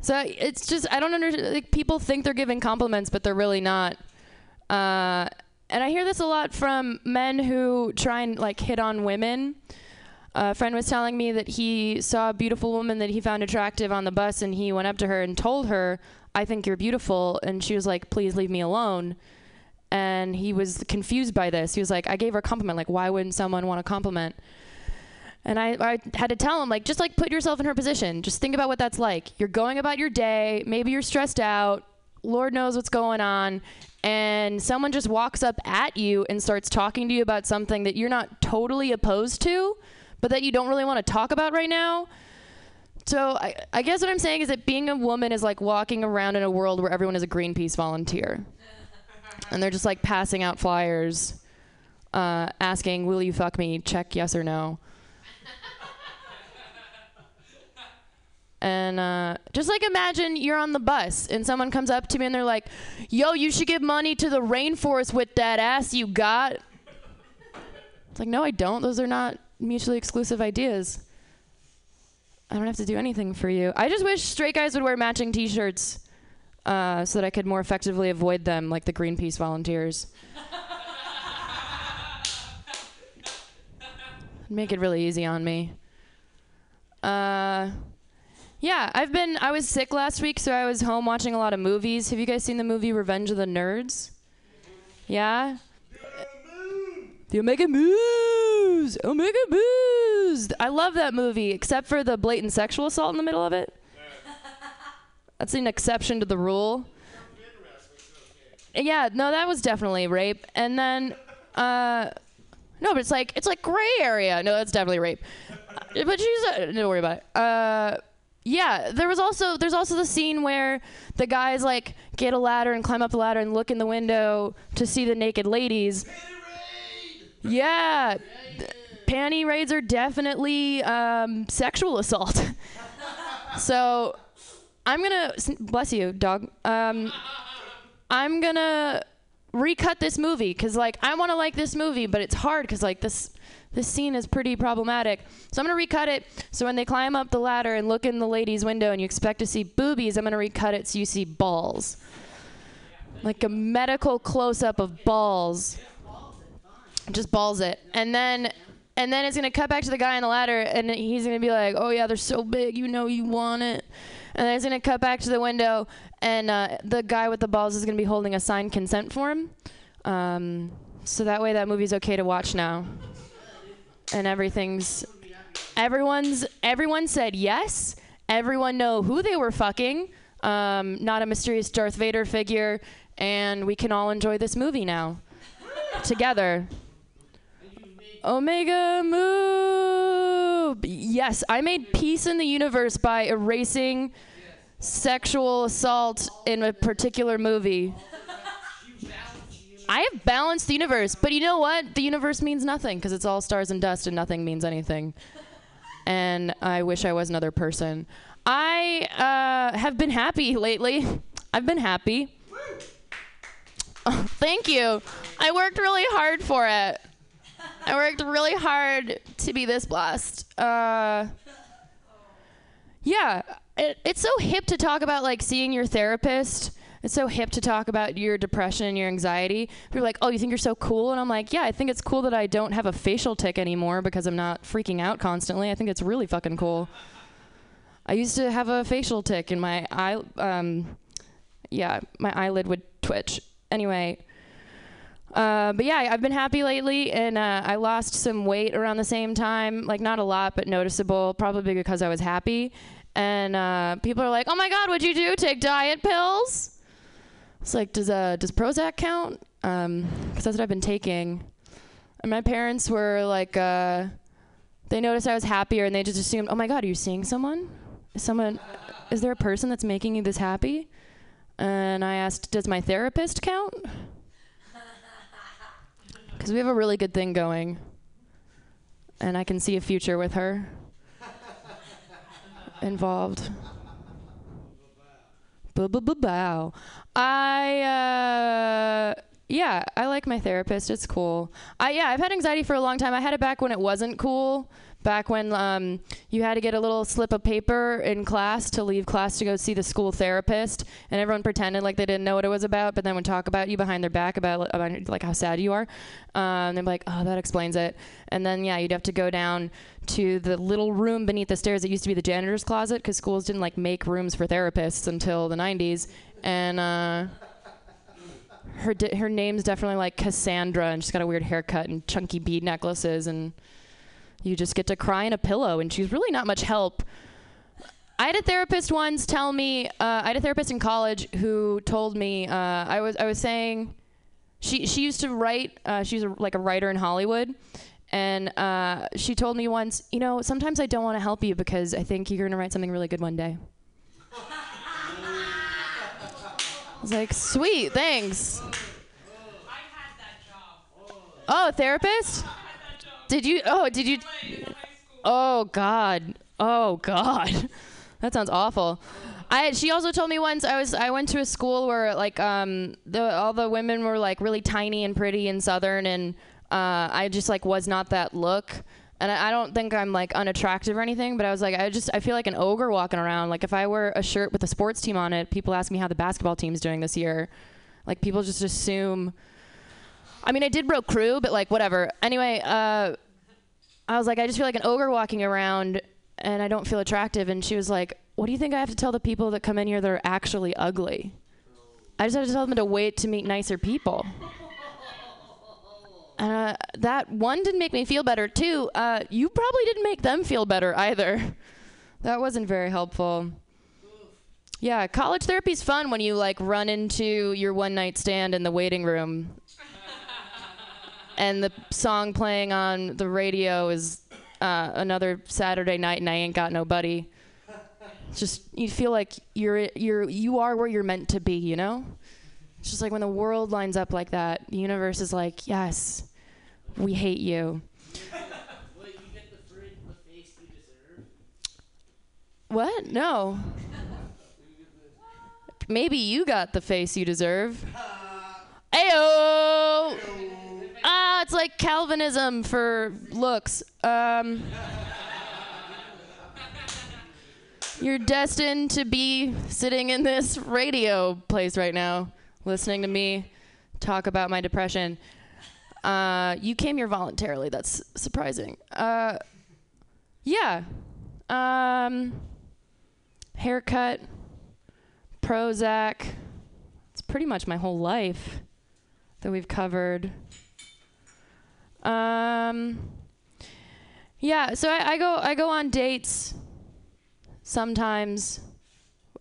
So it's just I don't understand. Like people think they're giving compliments, but they're really not. Uh, and I hear this a lot from men who try and like hit on women. A friend was telling me that he saw a beautiful woman that he found attractive on the bus, and he went up to her and told her, "I think you're beautiful," and she was like, "Please leave me alone." And he was confused by this. He was like, "I gave her a compliment. Like, why wouldn't someone want a compliment?" And I, I had to tell him, like, just like put yourself in her position. Just think about what that's like. You're going about your day. Maybe you're stressed out. Lord knows what's going on. And someone just walks up at you and starts talking to you about something that you're not totally opposed to, but that you don't really want to talk about right now. So I, I guess what I'm saying is that being a woman is like walking around in a world where everyone is a Greenpeace volunteer. And they're just like passing out flyers, uh, asking, Will you fuck me? Check yes or no. And uh, just like imagine you're on the bus and someone comes up to me and they're like, yo, you should give money to the rainforest with that ass you got. It's like, no, I don't. Those are not mutually exclusive ideas. I don't have to do anything for you. I just wish straight guys would wear matching t shirts uh, so that I could more effectively avoid them, like the Greenpeace volunteers. *laughs* Make it really easy on me. Uh, yeah, I've been. I was sick last week, so I was home watching a lot of movies. Have you guys seen the movie Revenge of the Nerds? Yeah. The Omega Mus, Omega Mus. I love that movie, except for the blatant sexual assault in the middle of it. *laughs* That's an exception to the rule. Yeah, no, that was definitely rape. And then, uh, no, but it's like it's like gray area. No, that's definitely rape. Uh, but she's uh, don't worry about it. Uh, yeah, there was also there's also the scene where the guys like get a ladder and climb up the ladder and look in the window to see the naked ladies. Yeah, panty raids are definitely um, sexual assault. *laughs* so I'm gonna bless you, dog. Um, I'm gonna recut this movie because like I want to like this movie, but it's hard because like this this scene is pretty problematic. So I'm gonna recut it. So when they climb up the ladder and look in the lady's window and you expect to see boobies, I'm gonna recut it so you see balls, like a medical close up of balls. Just balls it, and then and then it's gonna cut back to the guy on the ladder, and he's gonna be like, "Oh yeah, they're so big, you know you want it." And then it's gonna cut back to the window, and uh, the guy with the balls is gonna be holding a signed consent form. Um, so that way, that movie's okay to watch now, and everything's everyone's everyone said yes. Everyone know who they were fucking. Um, not a mysterious Darth Vader figure, and we can all enjoy this movie now together. Omega Mu. Yes, I made peace in the universe by erasing sexual assault in a particular movie. I have balanced the universe, but you know what? The universe means nothing because it's all stars and dust, and nothing means anything. And I wish I was another person. I uh, have been happy lately. I've been happy. Oh, *laughs* thank you. I worked really hard for it. I worked really hard to be this blessed. Uh, yeah, it, it's so hip to talk about like seeing your therapist. It's so hip to talk about your depression and your anxiety. People are like, "Oh, you think you're so cool?" And I'm like, "Yeah, I think it's cool that I don't have a facial tic anymore because I'm not freaking out constantly. I think it's really fucking cool." I used to have a facial tic in my eye. Um, yeah, my eyelid would twitch. Anyway, uh, but yeah, I've been happy lately, and uh, I lost some weight around the same time. Like not a lot, but noticeable. Probably because I was happy. And uh, people are like, "Oh my God, what'd you do? Take diet pills?" It's like, does uh, does Prozac count? Because that's what I've been taking. And my parents were like, uh, they noticed I was happier, and they just assumed, "Oh my God, are you seeing someone? Is someone? Is there a person that's making you this happy?" And I asked, "Does my therapist count?" Because we have a really good thing going. And I can see a future with her *laughs* involved. Bow. I, uh, yeah, I like my therapist. It's cool. I, yeah, I've had anxiety for a long time. I had it back when it wasn't cool. Back when um, you had to get a little slip of paper in class to leave class to go see the school therapist, and everyone pretended like they didn't know what it was about, but then would talk about you behind their back about, about like how sad you are. Um, they'd be like, "Oh, that explains it." And then yeah, you'd have to go down to the little room beneath the stairs that used to be the janitor's closet because schools didn't like make rooms for therapists until the 90s, and. Uh, her di- her name's definitely like Cassandra, and she's got a weird haircut and chunky bead necklaces, and you just get to cry in a pillow, and she's really not much help. I had a therapist once tell me. Uh, I had a therapist in college who told me uh, I was I was saying she she used to write. Uh, she was a, like a writer in Hollywood, and uh, she told me once, you know, sometimes I don't want to help you because I think you're gonna write something really good one day. I was like, sweet, thanks. Oh, therapist? Did you? Oh, did you? Oh God. Oh God. *laughs* That sounds awful. I she also told me once I was I went to a school where like um the all the women were like really tiny and pretty and southern and uh, I just like was not that look. And I, I don't think I'm like unattractive or anything, but I was like, I just I feel like an ogre walking around. Like if I wear a shirt with a sports team on it, people ask me how the basketball team's doing this year. Like people just assume. I mean, I did broke crew, but like whatever. Anyway, uh, I was like, I just feel like an ogre walking around, and I don't feel attractive. And she was like, What do you think I have to tell the people that come in here that are actually ugly? I just have to tell them to wait to meet nicer people. Uh, that one didn't make me feel better. Two, uh, you probably didn't make them feel better either. That wasn't very helpful. Yeah, college therapy's fun when you like run into your one night stand in the waiting room. And the song playing on the radio is uh, another Saturday night and I ain't got no buddy. Just you feel like you're you're you are where you're meant to be, you know? It's just like when the world lines up like that, the universe is like, "Yes, we hate you." What? No. Maybe you got the face you deserve. Ayo! Ah, it's like Calvinism for looks. Um, you're destined to be sitting in this radio place right now, listening to me talk about my depression. Uh, you came here voluntarily. That's surprising. Uh, yeah. Um, haircut, Prozac. It's pretty much my whole life that we've covered. Um, yeah, so I, I go I go on dates sometimes.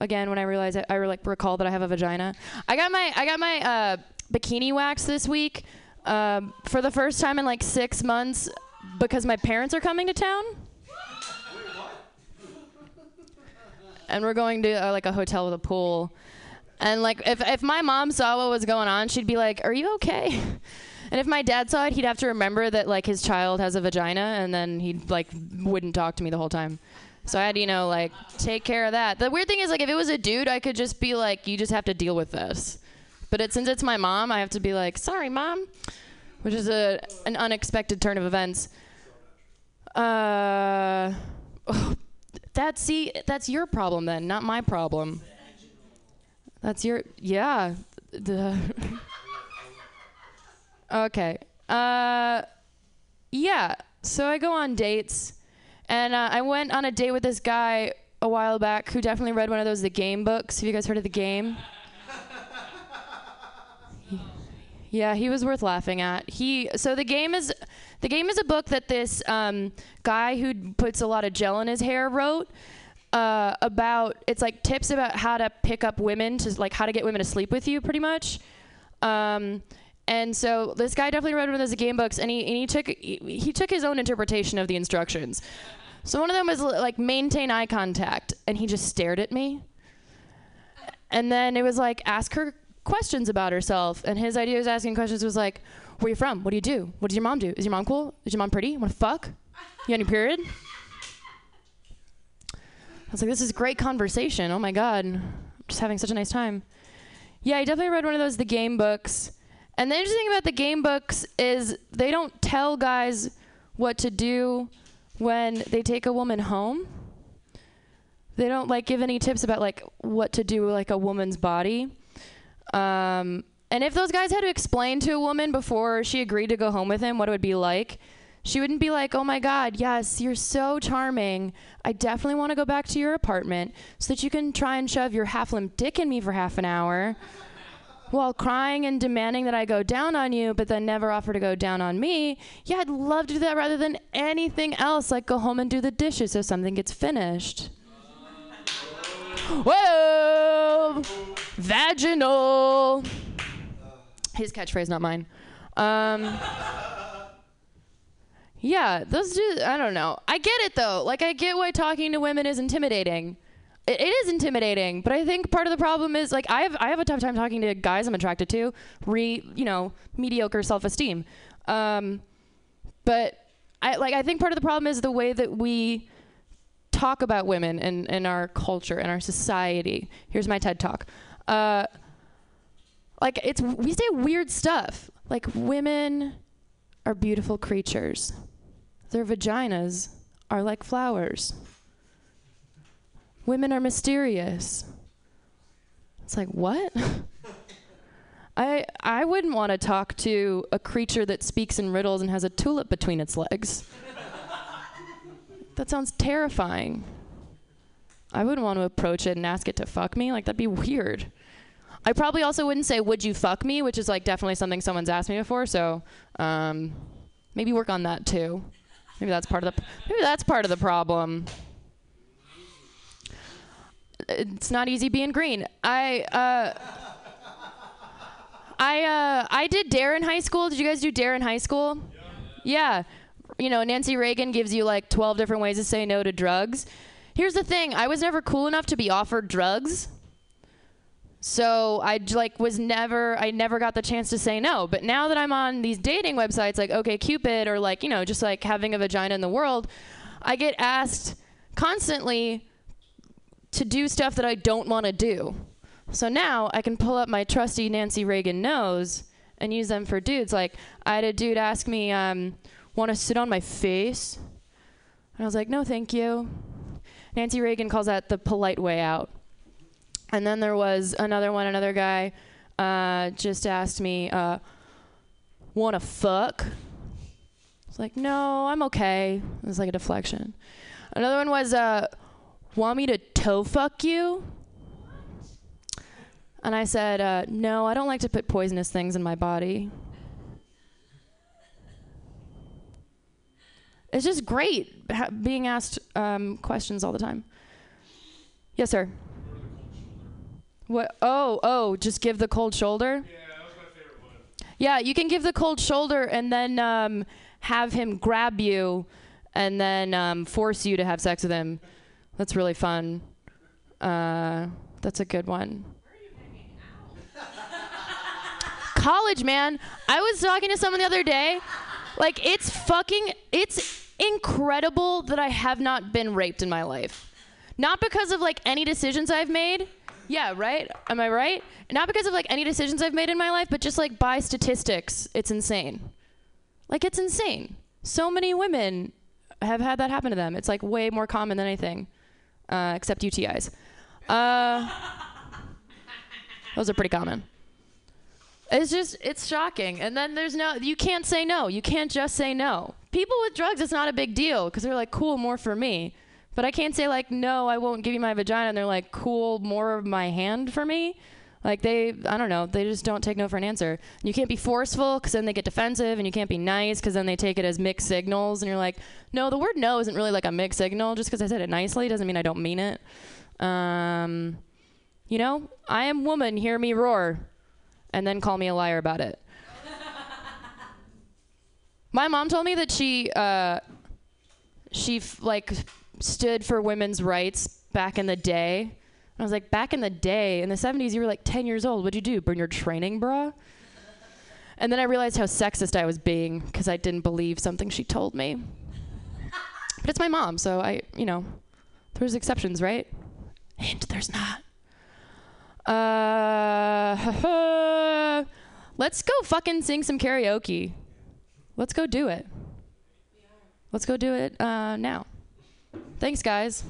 Again, when I realize I, I like recall that I have a vagina. I got my I got my uh, bikini wax this week um, for the first time in like six months because my parents are coming to town. and we're going to uh, like a hotel with a pool. And like if if my mom saw what was going on, she'd be like, "Are you okay?" *laughs* And if my dad saw it, he'd have to remember that like his child has a vagina, and then he like wouldn't talk to me the whole time. So I had to, you know, like take care of that. The weird thing is, like, if it was a dude, I could just be like, you just have to deal with this. But it, since it's my mom, I have to be like, sorry, mom, which is a an unexpected turn of events. Uh, that's see, that's your problem then, not my problem. That's your yeah. Okay. Uh, yeah. So I go on dates, and uh, I went on a date with this guy a while back who definitely read one of those the game books. Have you guys heard of the game? *laughs* Yeah, he was worth laughing at. He so the game is the game is a book that this um, guy who puts a lot of gel in his hair wrote uh, about. It's like tips about how to pick up women to like how to get women to sleep with you, pretty much. Um, and so this guy definitely read one of those game books, and he and he took he, he took his own interpretation of the instructions. So one of them was like maintain eye contact, and he just stared at me. And then it was like ask her questions about herself, and his idea was asking questions was like, "Where you from? What do you do? What does your mom do? Is your mom cool? Is your mom pretty? Want to fuck? You got any period?" I was like, "This is great conversation. Oh my god, I'm just having such a nice time." Yeah, I definitely read one of those the game books. And the interesting thing about the game books is they don't tell guys what to do when they take a woman home. They don't like give any tips about like what to do with like a woman's body. Um, and if those guys had to explain to a woman before she agreed to go home with him what it would be like, she wouldn't be like, "Oh my God, yes, you're so charming. I definitely want to go back to your apartment so that you can try and shove your half-limb dick in me for half an hour." While crying and demanding that I go down on you, but then never offer to go down on me, yeah, I'd love to do that rather than anything else, like go home and do the dishes so something gets finished. Whoa! Vaginal! His catchphrase, not mine. Um, yeah, those just, I don't know. I get it though. Like, I get why talking to women is intimidating it, it is intimidating, but I think part of the problem is like I have I have a tough time talking to guys I'm attracted to, re you know mediocre self esteem, um, but I like I think part of the problem is the way that we talk about women in, in our culture and our society. Here's my TED talk. Uh, like it's we say weird stuff. Like women are beautiful creatures. Their vaginas are like flowers. Women are mysterious. It's like, what? *laughs* I I wouldn't want to talk to a creature that speaks in riddles and has a tulip between its legs. that sounds terrifying. I wouldn't want to approach it and ask it to fuck me. Like that'd be weird. I probably also wouldn't say "Would you fuck me," which is like definitely something someone's asked me before. So um, maybe work on that too. Maybe that's part of the maybe that's part of the problem it's not easy being green. I uh, I uh, I did Dare in high school. Did you guys do Dare in high school? Yeah. You know, Nancy Reagan gives you like 12 different ways to say no to drugs. Here's the thing: I was never cool enough to be offered drugs. So I like was never I never got the chance to say no. But now that I'm on these dating websites like OkCupid or like, you know, just like having a vagina in the world, I get asked constantly to do stuff that I don't want to do. So now I can pull up my trusty Nancy Reagan nose and use them for dudes. Like I had a dude ask me, um, "Want to sit on my face?" And I was like, "No, thank you." Nancy Reagan calls that the polite way out. And then there was another one. Another guy uh, just asked me, uh, "Want to fuck?" I was like, "No, I'm okay." It was like a deflection. Another one was, uh, want me to toe fuck you? And I said, uh, no, I don't like to put poisonous things in my body. It's just great ha- being asked um, questions all the time. Yes, sir. What? Oh, oh, just give the cold shoulder. Yeah, that was my favorite one. Yeah, you can give the cold shoulder and then um, have him grab you, and then um, force you to have sex with him. That's really fun. Uh, that's a good one. College, man. I was talking to someone the other day. Like, it's fucking, it's incredible that I have not been raped in my life. Not because of like any decisions I've made. Yeah, right? Am I right? Not because of like any decisions I've made in my life, but just like by statistics, it's insane. Like it's insane. So many women have had that happen to them. It's like way more common than anything, uh, except UTIs. Uh, those are pretty common. It's just it's shocking. And then there's no you can't say no. You can't just say no. People with drugs it's not a big deal because they're like cool more for me. But I can't say like no, I won't give you my vagina and they're like cool more of my hand for me. Like they I don't know, they just don't take no for an answer. You can't be forceful cuz then they get defensive and you can't be nice cuz then they take it as mixed signals and you're like, "No, the word no isn't really like a mixed signal just cuz I said it nicely doesn't mean I don't mean it." Um you know, I am woman, hear me roar and then call me a liar about it. *laughs* My mom told me that she uh, she f- like stood for women's rights back in the day. I was like, back in the day, in the 70s, you were like 10 years old. What'd you do? Burn your training bra? And then I realized how sexist I was being because I didn't believe something she told me. But it's my mom, so I, you know, there's exceptions, right? Hint, there's not. Uh, *laughs* let's go fucking sing some karaoke. Let's go do it. Let's go do it uh, now. Thanks, guys.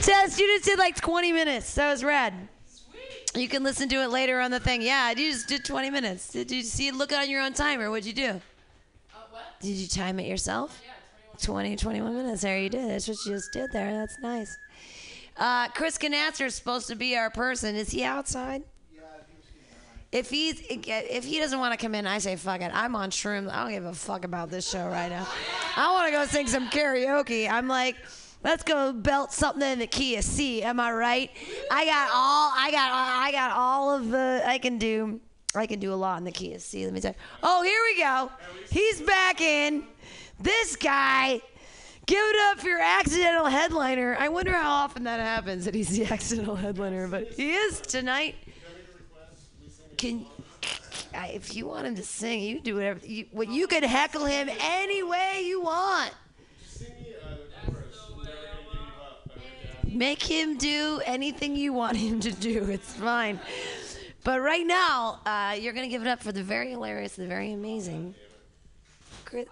So students did like 20 minutes. That was rad. Sweet. You can listen to it later on the thing. Yeah, you just did 20 minutes. Did you see? It? Look on your own timer. What'd you do? Did you time it yourself? 20, 21 minutes. There you did. That's what you just did there. That's nice. Uh, Chris Canasser is supposed to be our person. Is he outside? If he's if he doesn't want to come in, I say fuck it. I'm on shrooms. I don't give a fuck about this show right now. I want to go sing some karaoke. I'm like, let's go belt something in the key of C. Am I right? I got all. I got. I got all of the. I can do. I can do a lot in the key of C. Let me tell you. Oh, here we go. He's back in. This guy. Give it up for your accidental headliner. I wonder how often that happens that he's the *laughs* accidental headliner, but he is tonight. Can if you want him to sing, you do whatever. You, what you could heckle him any way you want. Make him do anything you want him to do. It's fine. But right now, uh, you're gonna give it up for the very hilarious, the very amazing. Chris,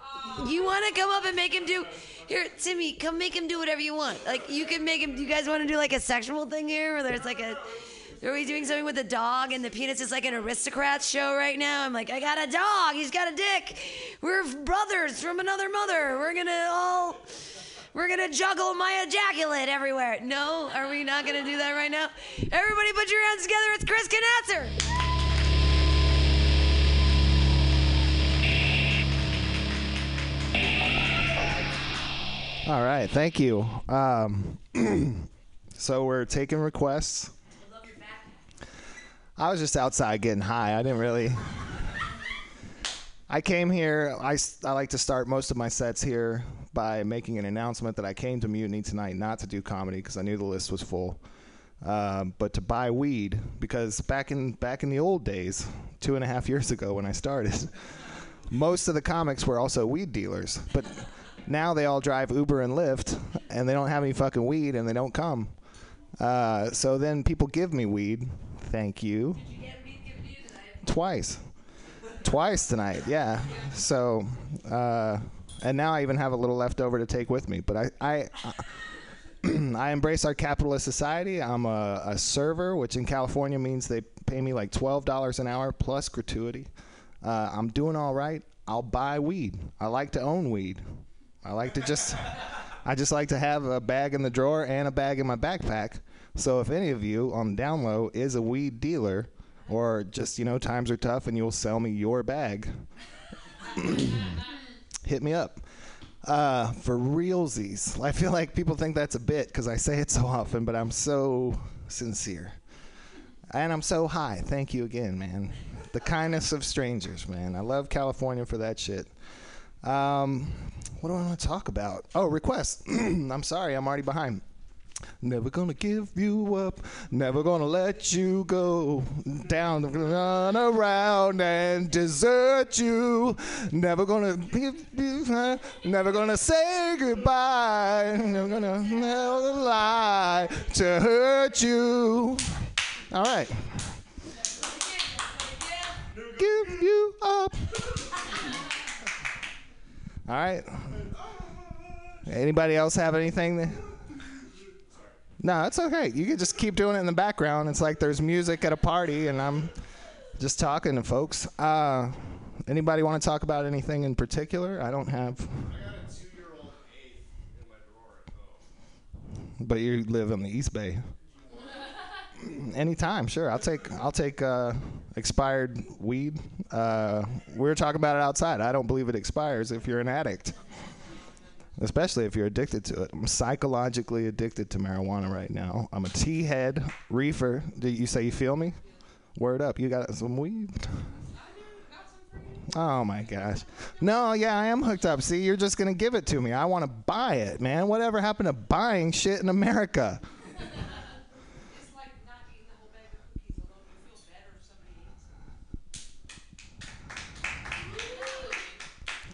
you want to come up and make him do? Here, Timmy, come make him do whatever you want. Like you can make him. You guys want to do like a sexual thing here, where there's like a. Are we doing something with a dog and the penis is like an aristocrat show right now? I'm like, I got a dog. He's got a dick. We're brothers from another mother. We're gonna all. We're gonna juggle my ejaculate everywhere. No, are we not gonna do that right now? Everybody, put your hands together. It's Chris Knatzer. All right, thank you. Um, *clears throat* so we're taking requests. I was just outside getting high. I didn't really. *laughs* I came here. I, I like to start most of my sets here by making an announcement that I came to Mutiny tonight not to do comedy because I knew the list was full, um, but to buy weed because back in back in the old days, two and a half years ago when I started, *laughs* most of the comics were also weed dealers, but now they all drive Uber and Lyft, and they don't have any fucking weed, and they don't come. Uh, so then people give me weed. Thank you. Twice. Twice tonight, yeah. So, uh, and now I even have a little left over to take with me. But I, I, *clears throat* I embrace our capitalist society. I'm a, a server, which in California means they pay me like twelve dollars an hour plus gratuity. Uh, I'm doing all right. I'll buy weed. I like to own weed. I like to just, I just like to have a bag in the drawer and a bag in my backpack. So if any of you on down low is a weed dealer, or just you know times are tough and you'll sell me your bag, *clears throat* hit me up. Uh, for realsies, I feel like people think that's a bit because I say it so often, but I'm so sincere. And I'm so high. Thank you again, man. The kindness of strangers, man. I love California for that shit. Um, what do I want to talk about? Oh, requests. *clears throat* I'm sorry, I'm already behind. Never gonna give you up, never gonna let you go. Down, run around and desert you. Never gonna give you, never gonna say goodbye. Never gonna lie to hurt you. All right. Give you up. All right. Anybody else have anything? That, no, it's okay. You can just keep doing it in the background. It's like there's music at a party, and I'm just talking to folks. Uh, anybody want to talk about anything in particular? I don't have. But you live in the East Bay. *laughs* Anytime, sure. I'll take I'll take uh, expired weed. Uh, we were talking about it outside. I don't believe it expires if you're an addict, especially if you're addicted to it. I'm psychologically addicted to marijuana right now. I'm a tea head reefer. Do you say you feel me? Word up, you got some weed. Oh my gosh. No, yeah, I am hooked up. See, you're just going to give it to me. I want to buy it, man. Whatever happened to buying shit in America?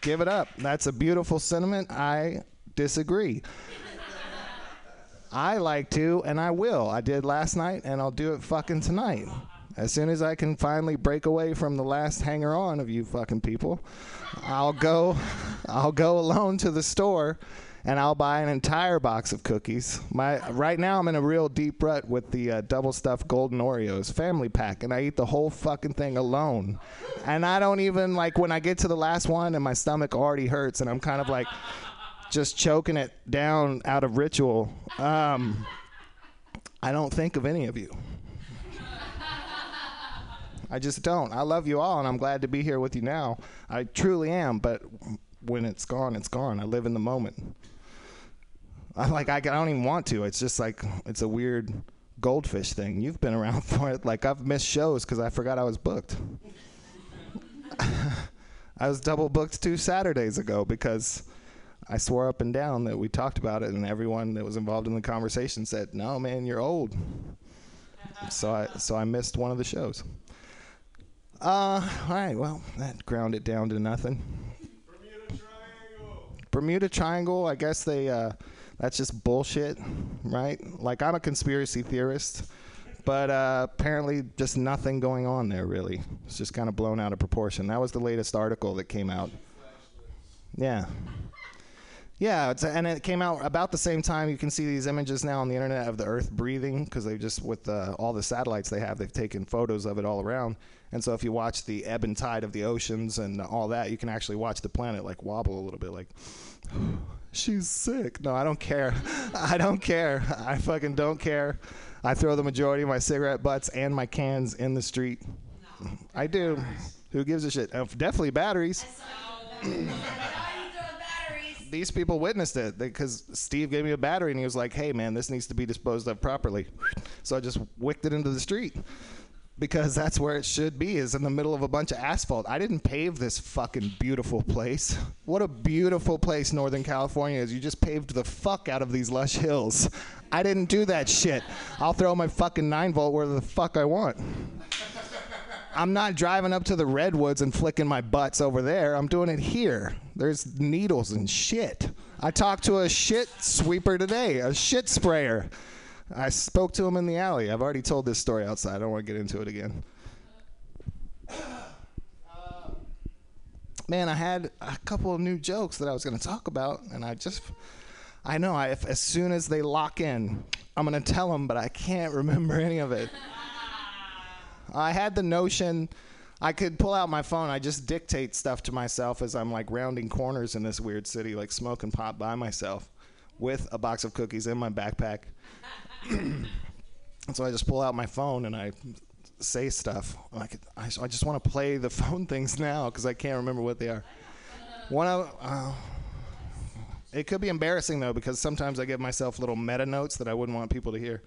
Give it up. That's a beautiful sentiment. I disagree. I like to, and I will. I did last night, and I'll do it fucking tonight. As soon as I can finally break away from the last hanger on of you fucking people, I'll go I'll go alone to the store and I'll buy an entire box of cookies. My right now I'm in a real deep rut with the uh, double stuffed golden Oreos family pack and I eat the whole fucking thing alone. And I don't even like when I get to the last one and my stomach already hurts and I'm kind of like just choking it down out of ritual. Um, I don't think of any of you. I just don't. I love you all, and I'm glad to be here with you now. I truly am, but when it's gone, it's gone. I live in the moment. *laughs* I like I, I don't even want to. It's just like it's a weird goldfish thing. You've been around *laughs* for it. Like I've missed shows because I forgot I was booked. *laughs* I was double booked two Saturdays ago because I swore up and down that we talked about it, and everyone that was involved in the conversation said, "No, man, you're old." so I so I missed one of the shows. Uh, all right. Well, that ground it down to nothing. Bermuda Triangle. Bermuda Triangle. I guess they. Uh, that's just bullshit, right? Like I'm a conspiracy theorist, but uh, apparently just nothing going on there. Really, it's just kind of blown out of proportion. That was the latest article that came out. Yeah. Yeah, and it came out about the same time. You can see these images now on the internet of the Earth breathing because they just with uh, all the satellites they have, they've taken photos of it all around. And so if you watch the ebb and tide of the oceans and all that, you can actually watch the planet like wobble a little bit, like. She's sick. No, I don't care. *laughs* I don't care. I fucking don't care. I throw the majority of my cigarette butts and my cans in the street. I do. Who gives a shit? Uh, definitely batteries. These people witnessed it because Steve gave me a battery and he was like, "Hey, man, this needs to be disposed of properly." So I just wicked it into the street because that's where it should be is in the middle of a bunch of asphalt. I didn't pave this fucking beautiful place. *laughs* What a beautiful place Northern California is. You just paved the fuck out of these lush hills. I didn't do that shit. I'll throw my fucking 9 volt where the fuck I want. *laughs* I'm not driving up to the redwoods and flicking my butts over there. I'm doing it here. There's needles and shit. I talked to a shit sweeper today, a shit sprayer. I spoke to him in the alley. I've already told this story outside. I don't want to get into it again. Man, I had a couple of new jokes that I was going to talk about, and I just, I know, I, if, as soon as they lock in, I'm going to tell them, but I can't remember any of it. I had the notion I could pull out my phone. I just dictate stuff to myself as I'm like rounding corners in this weird city, like smoking pot by myself with a box of cookies in my backpack. *clears throat* and so I just pull out my phone and I say stuff. I, I, I just want to play the *laughs* phone things now because I can't remember what they are. One of uh, it could be embarrassing though because sometimes I give myself little meta notes that I wouldn't want people to hear.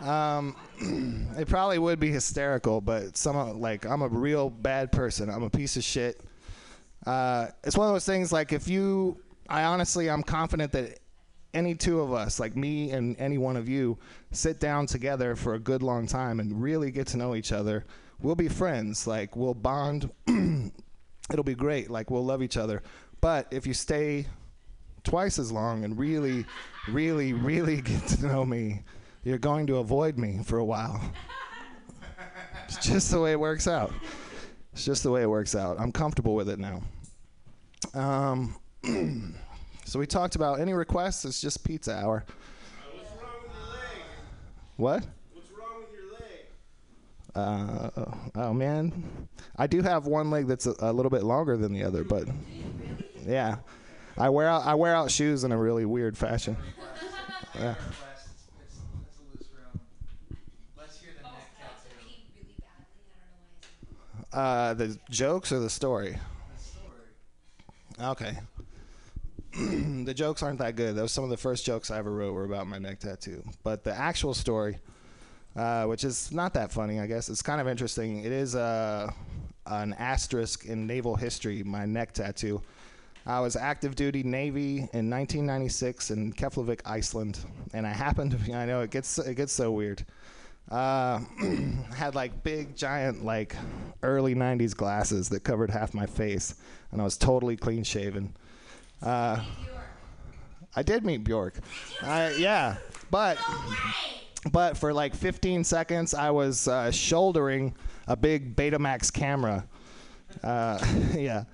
Um, *clears throat* it probably would be hysterical, but some like I'm a real bad person. I'm a piece of shit. Uh, it's one of those things like if you, I honestly, I'm confident that any two of us, like me and any one of you, sit down together for a good long time and really get to know each other, we'll be friends. Like we'll bond. *clears throat* It'll be great. Like we'll love each other. But if you stay twice as long and really, really, really *laughs* get to know me, you're going to avoid me for a while. it's just the way it works out. It's just the way it works out. I'm comfortable with it now. Um, *clears throat* so we talked about any requests. It's just pizza hour. Uh, what's wrong with your leg? What? What's wrong with your leg? Uh, oh man, I do have one leg that's a, a little bit longer than the other, but yeah, I wear out I wear out shoes in a really weird fashion. *laughs* Yeah. Uh, the jokes or the story? Okay. *clears throat* the jokes aren't that good. Those some of the first jokes I ever wrote were about my neck tattoo. But the actual story, uh, which is not that funny, I guess, it's kind of interesting. It is uh, an asterisk in naval history. My neck tattoo. I was active duty Navy in 1996 in Keflavik, Iceland, and I happened to be. I know it gets it gets so weird. Uh, *clears throat* had like big giant like early 90s glasses that covered half my face and i was totally clean shaven uh, i did meet bjork *laughs* I, yeah but but for like 15 seconds i was uh, shouldering a big betamax camera uh, *laughs* yeah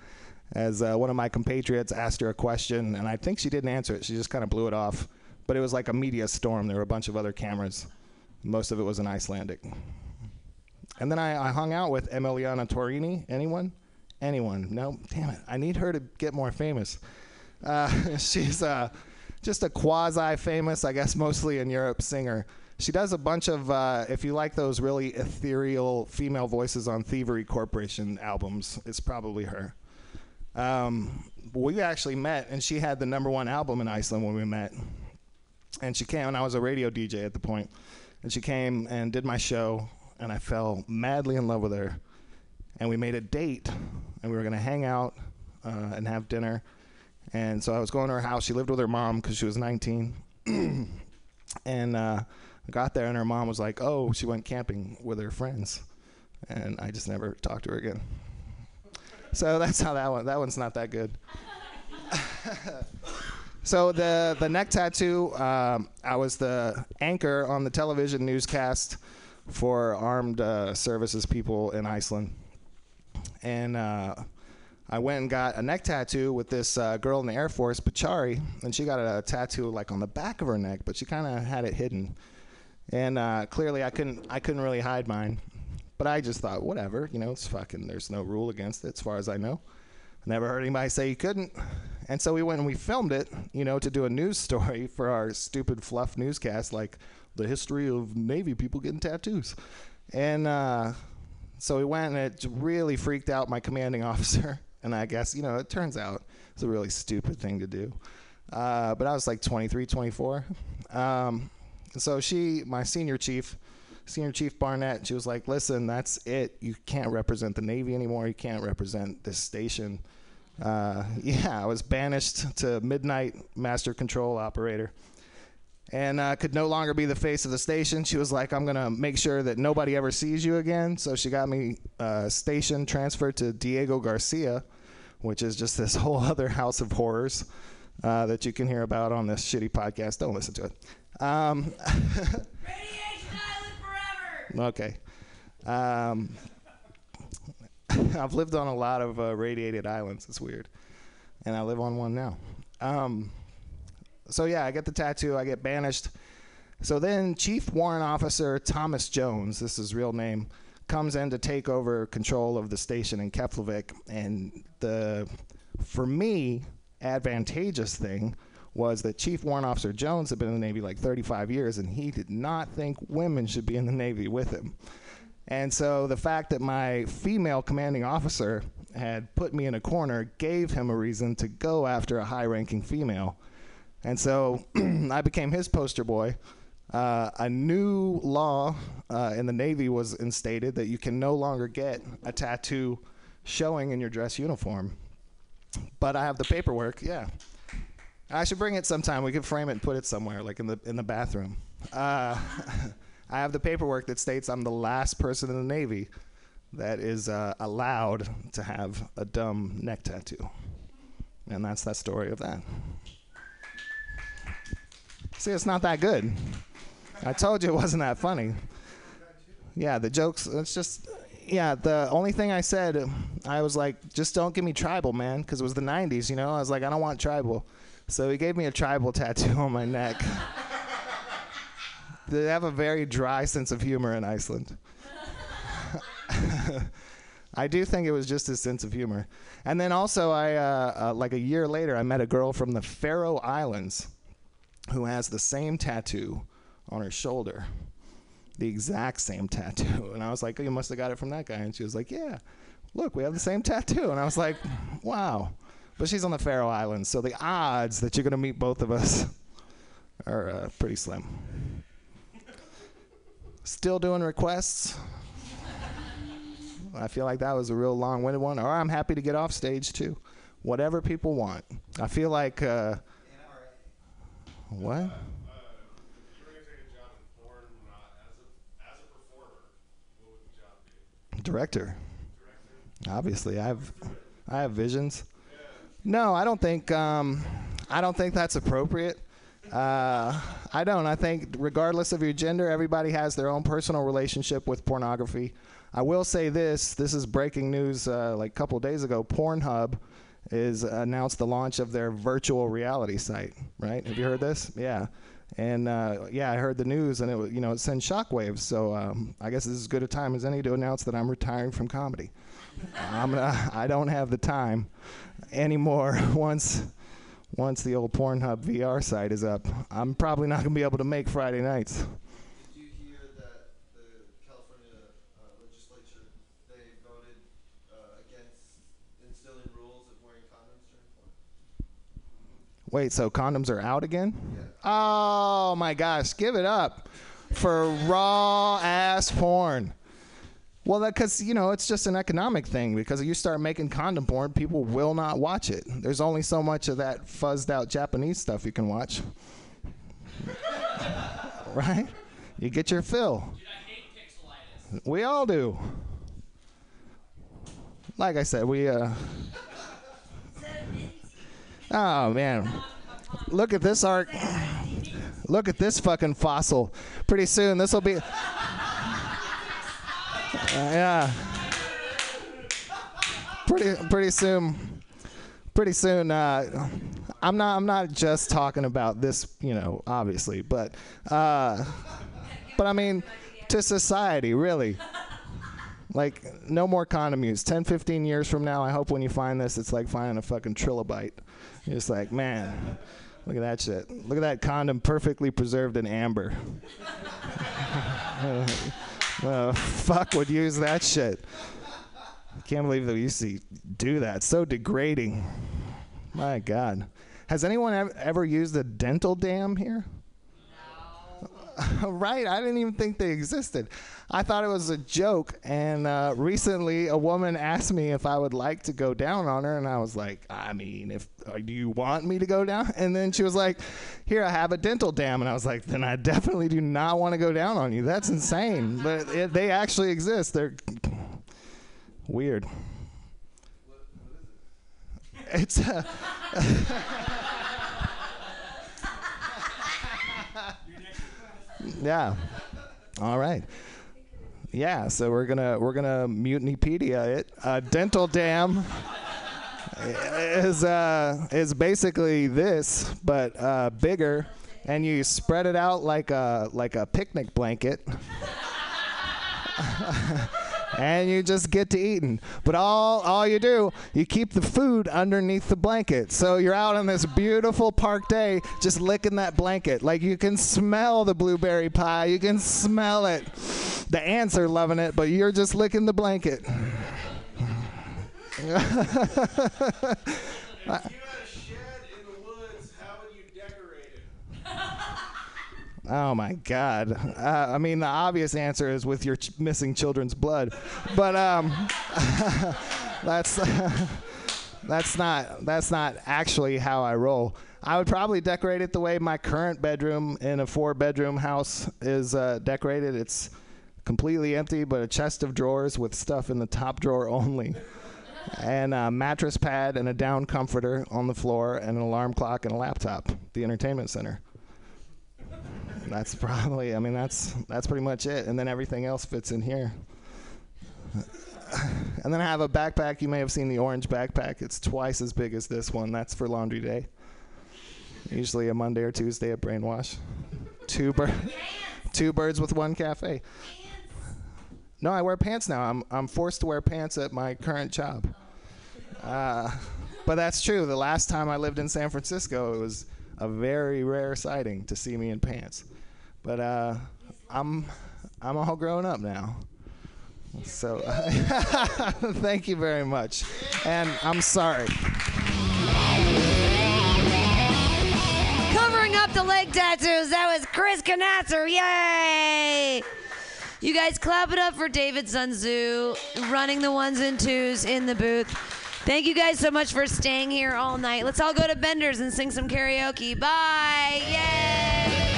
as uh, one of my compatriots asked her a question and i think she didn't answer it she just kind of blew it off but it was like a media storm there were a bunch of other cameras most of it was in Icelandic. And then I, I hung out with Emiliana Torrini. Anyone? Anyone? No? Damn it. I need her to get more famous. Uh, *laughs* she's uh, just a quasi famous, I guess mostly in Europe, singer. She does a bunch of, uh, if you like those really ethereal female voices on Thievery Corporation albums, it's probably her. Um, we actually met, and she had the number one album in Iceland when we met. And she came, and I was a radio DJ at the point. And she came and did my show, and I fell madly in love with her. And we made a date, and we were going to hang out uh, and have dinner. And so I was going to her house. She lived with her mom because she was 19. *clears throat* and uh, I got there, and her mom was like, "Oh, she went camping with her friends," and I just never talked to her again. So that's how that one. That one's not that good. *laughs* So the the neck tattoo, um, I was the anchor on the television newscast for armed uh, services people in Iceland, and uh, I went and got a neck tattoo with this uh, girl in the Air Force, Pachari, and she got a tattoo like on the back of her neck, but she kind of had it hidden, and uh, clearly I couldn't I couldn't really hide mine, but I just thought whatever, you know, it's fucking. There's no rule against it, as far as I know. I never heard anybody say you couldn't. And so we went and we filmed it, you know, to do a news *laughs* story for our stupid fluff newscast, like the history of Navy people getting tattoos. And uh, so we went, and it really freaked out my commanding *laughs* officer. And I guess, you know, it turns out it's a really stupid thing to do. Uh, but I was like 23, 24. Um, so she, my senior chief, Senior Chief Barnett, she was like, listen, that's it. You can't represent the Navy anymore. You can't represent this station. Uh, *laughs* yeah, I was banished to midnight master control operator and uh, could no longer be the face of the station. She was like, I'm going to make sure that nobody ever sees you again. So she got me uh, station transferred to Diego Garcia, which is just this *laughs* whole other house of horrors uh, that you can hear about on this shitty podcast. Don't listen to it. Um, Radiation Island forever. Okay. Um, I've lived on a lot of uh, radiated islands. It's weird. And I live on one now. Um, so, yeah, I get the tattoo. I get banished. So then Chief Warrant Officer Thomas Jones, this is his real name, comes in to take over control of the station in Keflavik. And the, for me, advantageous thing was that Chief Warrant Officer Jones had been in the Navy like 35 years, and he did not think women should be in the Navy with him. And so the fact that my female commanding officer had put me in a corner gave him a reason to go after a high ranking female. And so *clears throat* I became his poster boy. Uh, a new law uh, in the Navy was instated that you can no longer get a tattoo showing in your dress uniform. But I have the paperwork, yeah. I should bring it sometime. We could frame it and put it somewhere, like in the in the bathroom. Uh, *laughs* I have the paperwork that states I'm the last person in the Navy that is uh, allowed to have a dumb neck tattoo, and that's that story of that. See, it's not that good. I told you it wasn't that funny. Yeah, the jokes. It's just. Yeah, the only thing I said, I was like, just don't give me tribal, man, because it was the 90s, you know? I was like, I don't want tribal. So he gave me a tribal tattoo on my neck. *laughs* they have a very dry sense of humor in Iceland. *laughs* I do think it was just his sense of humor. And then also, I uh, uh, like a year later, I met a girl from the Faroe Islands who has the same tattoo on her shoulder, the exact same tattoo. And I was like, oh, you must have got it from that guy. And she was like, yeah, look, we have the same tattoo. And I was like, wow. But she's on the Faroe Islands, so the odds that you're going to meet both of us *laughs* are uh, pretty slim. Still doing requests. I feel like that was a real long winded one. Or I'm happy to get off stage too. Whatever people want. I feel like. Uh, what? Director. Obviously, I have, I have visions. No, I don't think. Um, I don't think that's appropriate. Uh, I don't. I think, regardless of your gender, everybody has their own personal relationship with pornography. I will say this: this is breaking news. Uh, like a couple of days ago, Pornhub is announced the launch of their virtual reality site. Right? Have you heard this? Yeah. And uh, yeah, I heard the news, and it you know it sends shockwaves. So um, I guess this is as good a time as any to announce that I'm retiring from comedy. I'm gonna, *laughs* I don't have the time anymore. *laughs* Once once the old Pornhub VR site is up, I'm probably not gonna be able to make Friday nights. Wait, so condoms are out again? Oh my gosh, give it up for raw ass porn. Well, that because you know it's just an economic thing. Because if you start making condom porn, people will not watch it. There's only so much of that fuzzed out Japanese stuff you can watch, *laughs* right? You get your fill. We all do. Like I said, we uh. Oh man, look at this art. Look at this fucking fossil. Pretty soon this will be. Uh, yeah. Pretty pretty soon. Pretty soon. Uh, I'm not. I'm not just talking about this. You know, obviously, but. Uh, but I mean, to society, really. Like, no more condom use. 10, 15 years from now, I hope when you find this, it's like finding a fucking trilobite. Just like, man, look at that shit. Look at that condom perfectly preserved in amber. *laughs* uh, fuck would use that shit. I can't believe that we used to do that. So degrading. My God. Has anyone ever used a dental dam here? *laughs* right, I didn't even think they existed. I thought it was a joke. And uh, recently, a woman asked me if I would like to go down on her, and I was like, I mean, if uh, do you want me to go down? *laughs* And then she was like, Here, I have a dental dam, and I was like, Then I definitely do not want to go down on you. That's insane. *laughs* But it, they actually exist. They're weird. It's. Uh, *laughs* yeah. All right. Yeah, so we're gonna we're gonna mutinypedia it. Uh, dental dam is uh, is basically this, but uh, bigger, and you spread it out like a like a picnic blanket. *laughs* and you just get to eating. But all all you do, you keep the food underneath the blanket. So you're out on this beautiful park day, just licking that blanket. Like you can smell the blueberry pie, you can smell it. The ants are loving it, but you're just licking the blanket. *laughs* Oh my God! Uh, I mean, the obvious answer is with your ch- missing children's blood, but um, *laughs* that's *laughs* that's not that's not actually how I roll. I would probably decorate it the way my current bedroom in a four-bedroom house is uh, decorated. It's completely empty, but a chest of drawers with stuff in the top drawer *laughs* only, and a mattress pad and a down comforter on the floor, and an alarm clock and a laptop. The entertainment center. That's probably. I mean, that's that's pretty much it, and then everything else fits in here. And then I have a backpack. You may have seen the orange backpack. It's twice as big as this one. That's for laundry day. Usually a Monday or Tuesday at Brainwash. Two bir- two birds with one cafe. No, I wear pants now. I'm I'm forced to wear pants at my current job. Uh, but that's true. The last time I lived in San Francisco, it was a very rare sighting to see me in pants. But uh, I'm I'm all grown up now. So *laughs* thank you very much. And I'm sorry. Covering up the leg tattoos, that was Chris Canatzer. Yay! You guys clap it up for David Sunzu running the ones and twos in the booth. Thank you guys so much for staying here all night. Let's all go to Bender's and sing some karaoke. Bye! Yay!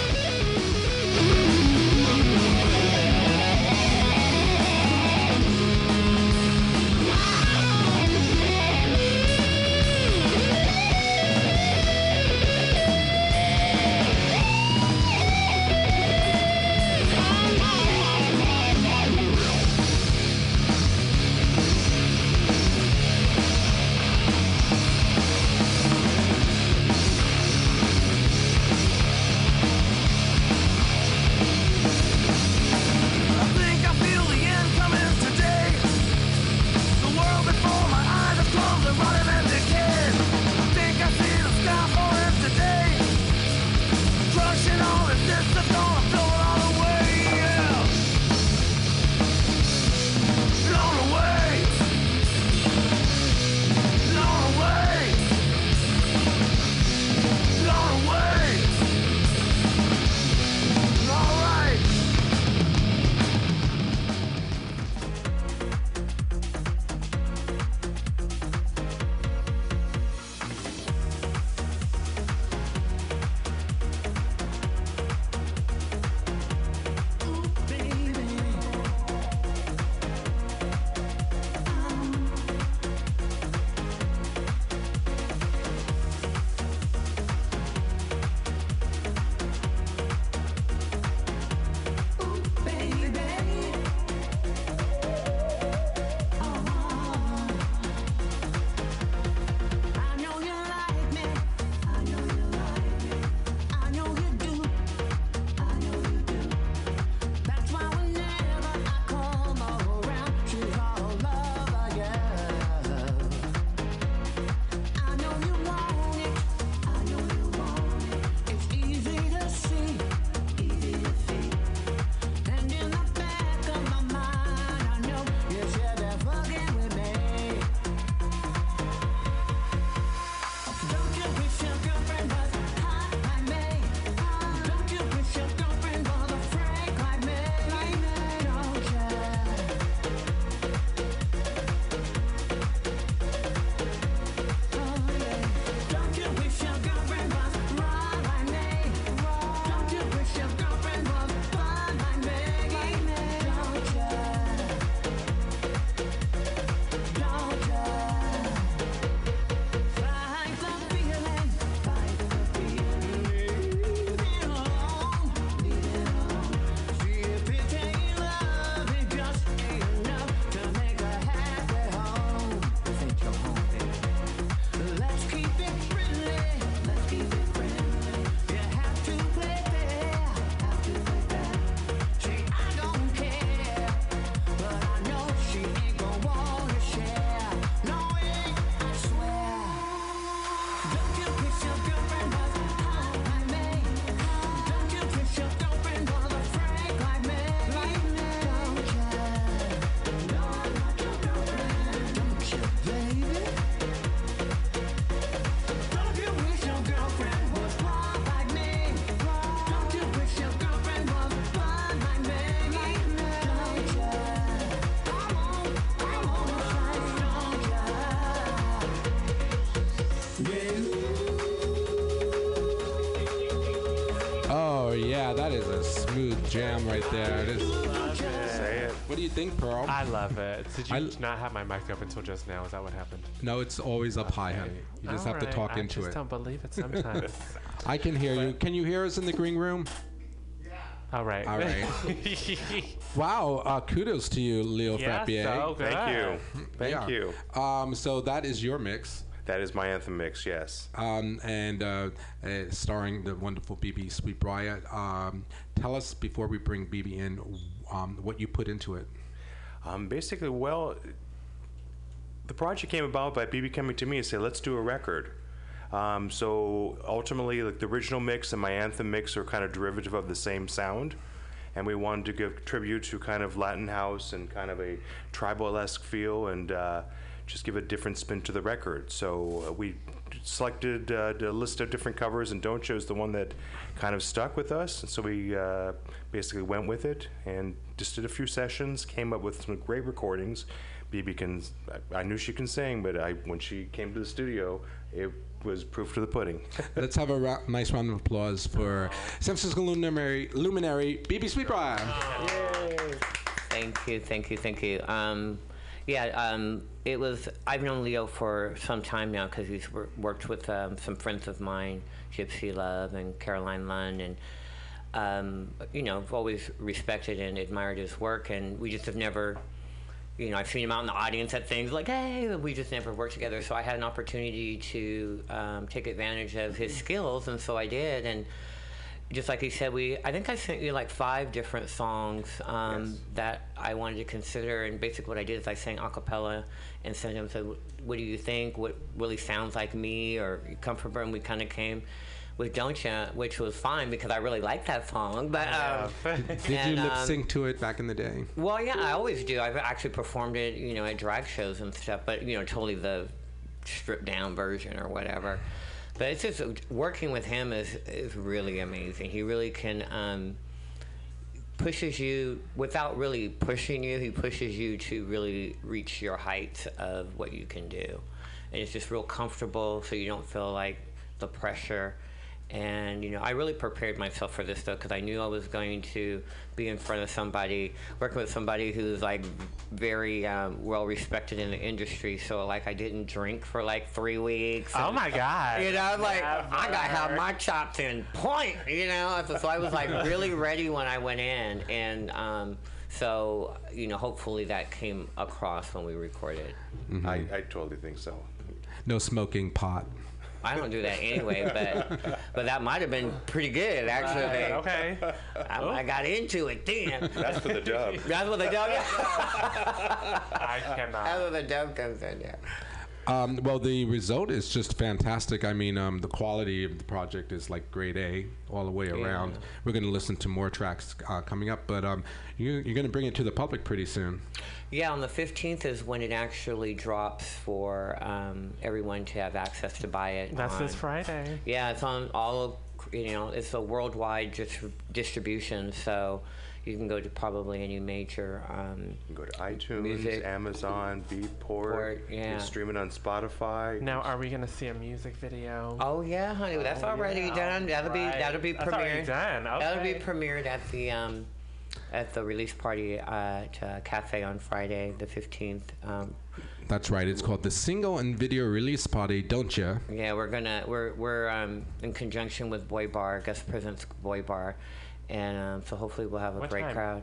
Jam right there. It is. Say it. What do you think, Pearl? I love it. Did you I- not have my mic up until just now? Is that what happened? No, it's always up high, honey. You just have to Alright, talk I into just it. don't believe it sometimes. *laughs* I can hear you. Can you hear us in the green room? Yeah. All right. All right. *laughs* wow. Uh, kudos to you, Leo Yeah, Frappier. so Thank you. *laughs* Thank Yeah. you. Um, so that is your mix. That is my anthem mix, yes. Um, and uh, uh, starring the wonderful BB Sweetbriar. Um, tell us before we bring BB in um, what you put into it. Um, basically, well, the project came about by BB coming to me and say, let's do a record. Um, so ultimately, like the original mix and my anthem mix are kind of derivative of the same sound. And we wanted to give tribute to kind of Latin house and kind of a tribal-esque feel and uh, just give a different spin to the record. So uh, we selected uh, a list of different covers and Don't chose the one that kind of stuck with us. And so we uh, basically went with it and just did a few sessions, came up with some great recordings. BB can, I, I knew she can sing, but I, when she came to the studio, it was proof to the pudding. *laughs* Let's have a ra- nice round of applause for San Francisco luminary, luminary BB Sweetbriar. Thank you, thank you, thank you. Um, yeah, um, it was. I've known Leo for some time now because he's wor- worked with um, some friends of mine, Gypsy Love and Caroline Lund, and um, you know, I've always respected and admired his work, and we just have never. You know, I've seen him out in the audience at things like, hey, we just never worked together. So I had an opportunity to um, take advantage of his skills, and so I did. And just like he said, we I think I sent you like five different songs um, that I wanted to consider, and basically what I did is I sang a cappella and sent him said, "What do you think? What really sounds like me or comfortable?" And we kind of came with "Don't Ya," which was fine because I really like that song. But um, *laughs* Did you and, lip um, sync to it back in the day? well, yeah, I always do. I've actually performed it, you know, at drag shows and stuff, but you know, totally the stripped down version or whatever. But it's just working with him is is really amazing. He really can um, pushes you without really pushing you. He pushes you to really reach your height of what you can do, and it's just real comfortable, so you don't feel like the pressure. And you know, I really prepared myself for this though, because I knew I was going to be in front of somebody, working with somebody who's like very um, well respected in the industry. So like, I didn't drink for like three weeks. Oh my God. You know, like Never. I got to have my chops in point. You know, so, so I was like really ready when I went in, and um, so you know, hopefully that came across when we recorded. I, I totally think so. No smoking pot. I don't do that anyway, *laughs* but but that might have been pretty good actually. Right, okay. I, I oh. got into it then. That's for the dub. That's what the dub. I cannot. That's what the dub comes in. Yeah. Um, well, the result is just fantastic. I mean, um, the quality of the project is like grade A all the way Yeah. around. We're going to listen to more tracks uh, coming up, but um, you, you're going to bring it to the public pretty soon. Yeah, on the 15th is when it actually drops for um, everyone to have access to buy it. That's this Friday. Yeah, it's on all of, you know, it's a worldwide dis- distribution, so you can go to probably any major. Um, You can go to iTunes, Music. Amazon, Beatport. Port, You yeah. can stream it on Spotify. Now, are we gonna see a music video? Oh yeah, honey, that's Oh, already yeah. done. That'll be that'll be That's already premiered. done. That'll be premiered at the um, at the release party at uh, Cafe on Friday, the 15th. Um, That's right. It's called the Single and Video Release Party, don't you? Yeah, we're gonna we're we're um, in conjunction with Boy Bar, Gus Presents Boy Bar, and um, so hopefully we'll have a What great time? crowd.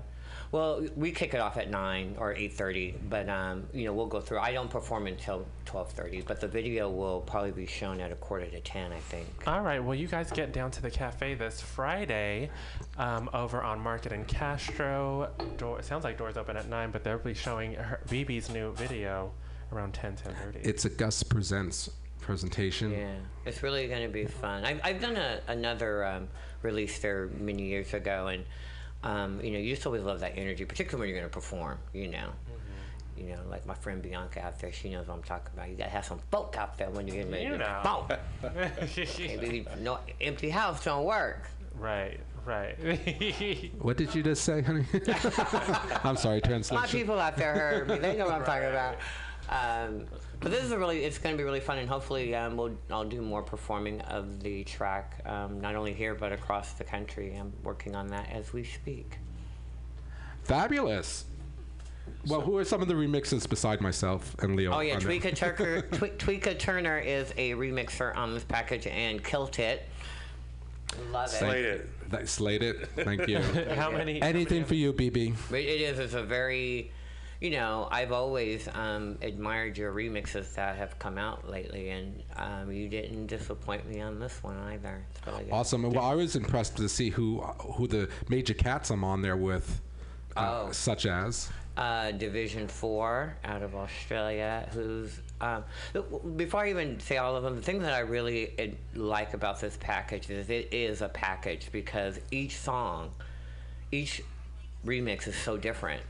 Well, we kick it off at nine or eight thirty, but um, you know we'll go through. I don't perform until twelve thirty, but the video will probably be shown at a quarter to ten, I think. All right. Well, you guys get down to the cafe this Friday, um, over on Market and Castro. Door. It sounds like doors open at nine, but they'll be showing her, BB's new video around 10, 10:30. It's a Gus Presents presentation. Yeah, it's really going to be fun. I've, I've done a, another um, release there many years ago, and um, you know, you just always love that energy, particularly when you're going to perform. You know, you know, like my friend Bianca out there, she knows what I'm talking about. You got to have some folk out there when you're getting ready You to know. boom. *laughs* Be- no empty house don't work. Right. Right. *laughs* What did you just say, honey? *laughs* I'm sorry, translation. My translation. people out there heard me. They know what I'm talking about. Um, But this is a really, it's going to be really fun, and hopefully um, we'll, I'll do more performing of the track, um, not only here but across the country. I'm working on that as we speak. Fabulous. Well, who are some of the remixes beside myself and Leo? Oh yeah, on? Tweeka Turner, *laughs* Twe- Tweeka Turner is a remixer on this package and killed it. Love it. Thank- That, slayed it. Thank you. *laughs* How many- Anything for you, BB. It is. It's a very, you know, I've always um, admired your remixes that have come out lately, and um, you didn't disappoint me on this one either. Really. Awesome. Well, I was impressed to see who who the major cats I'm on there with, uh, Oh. such as. uh, Division Four out of Australia. Who's um, before I even say all of them, the thing that I really like about this package is it is a package because each song, each remix is so different.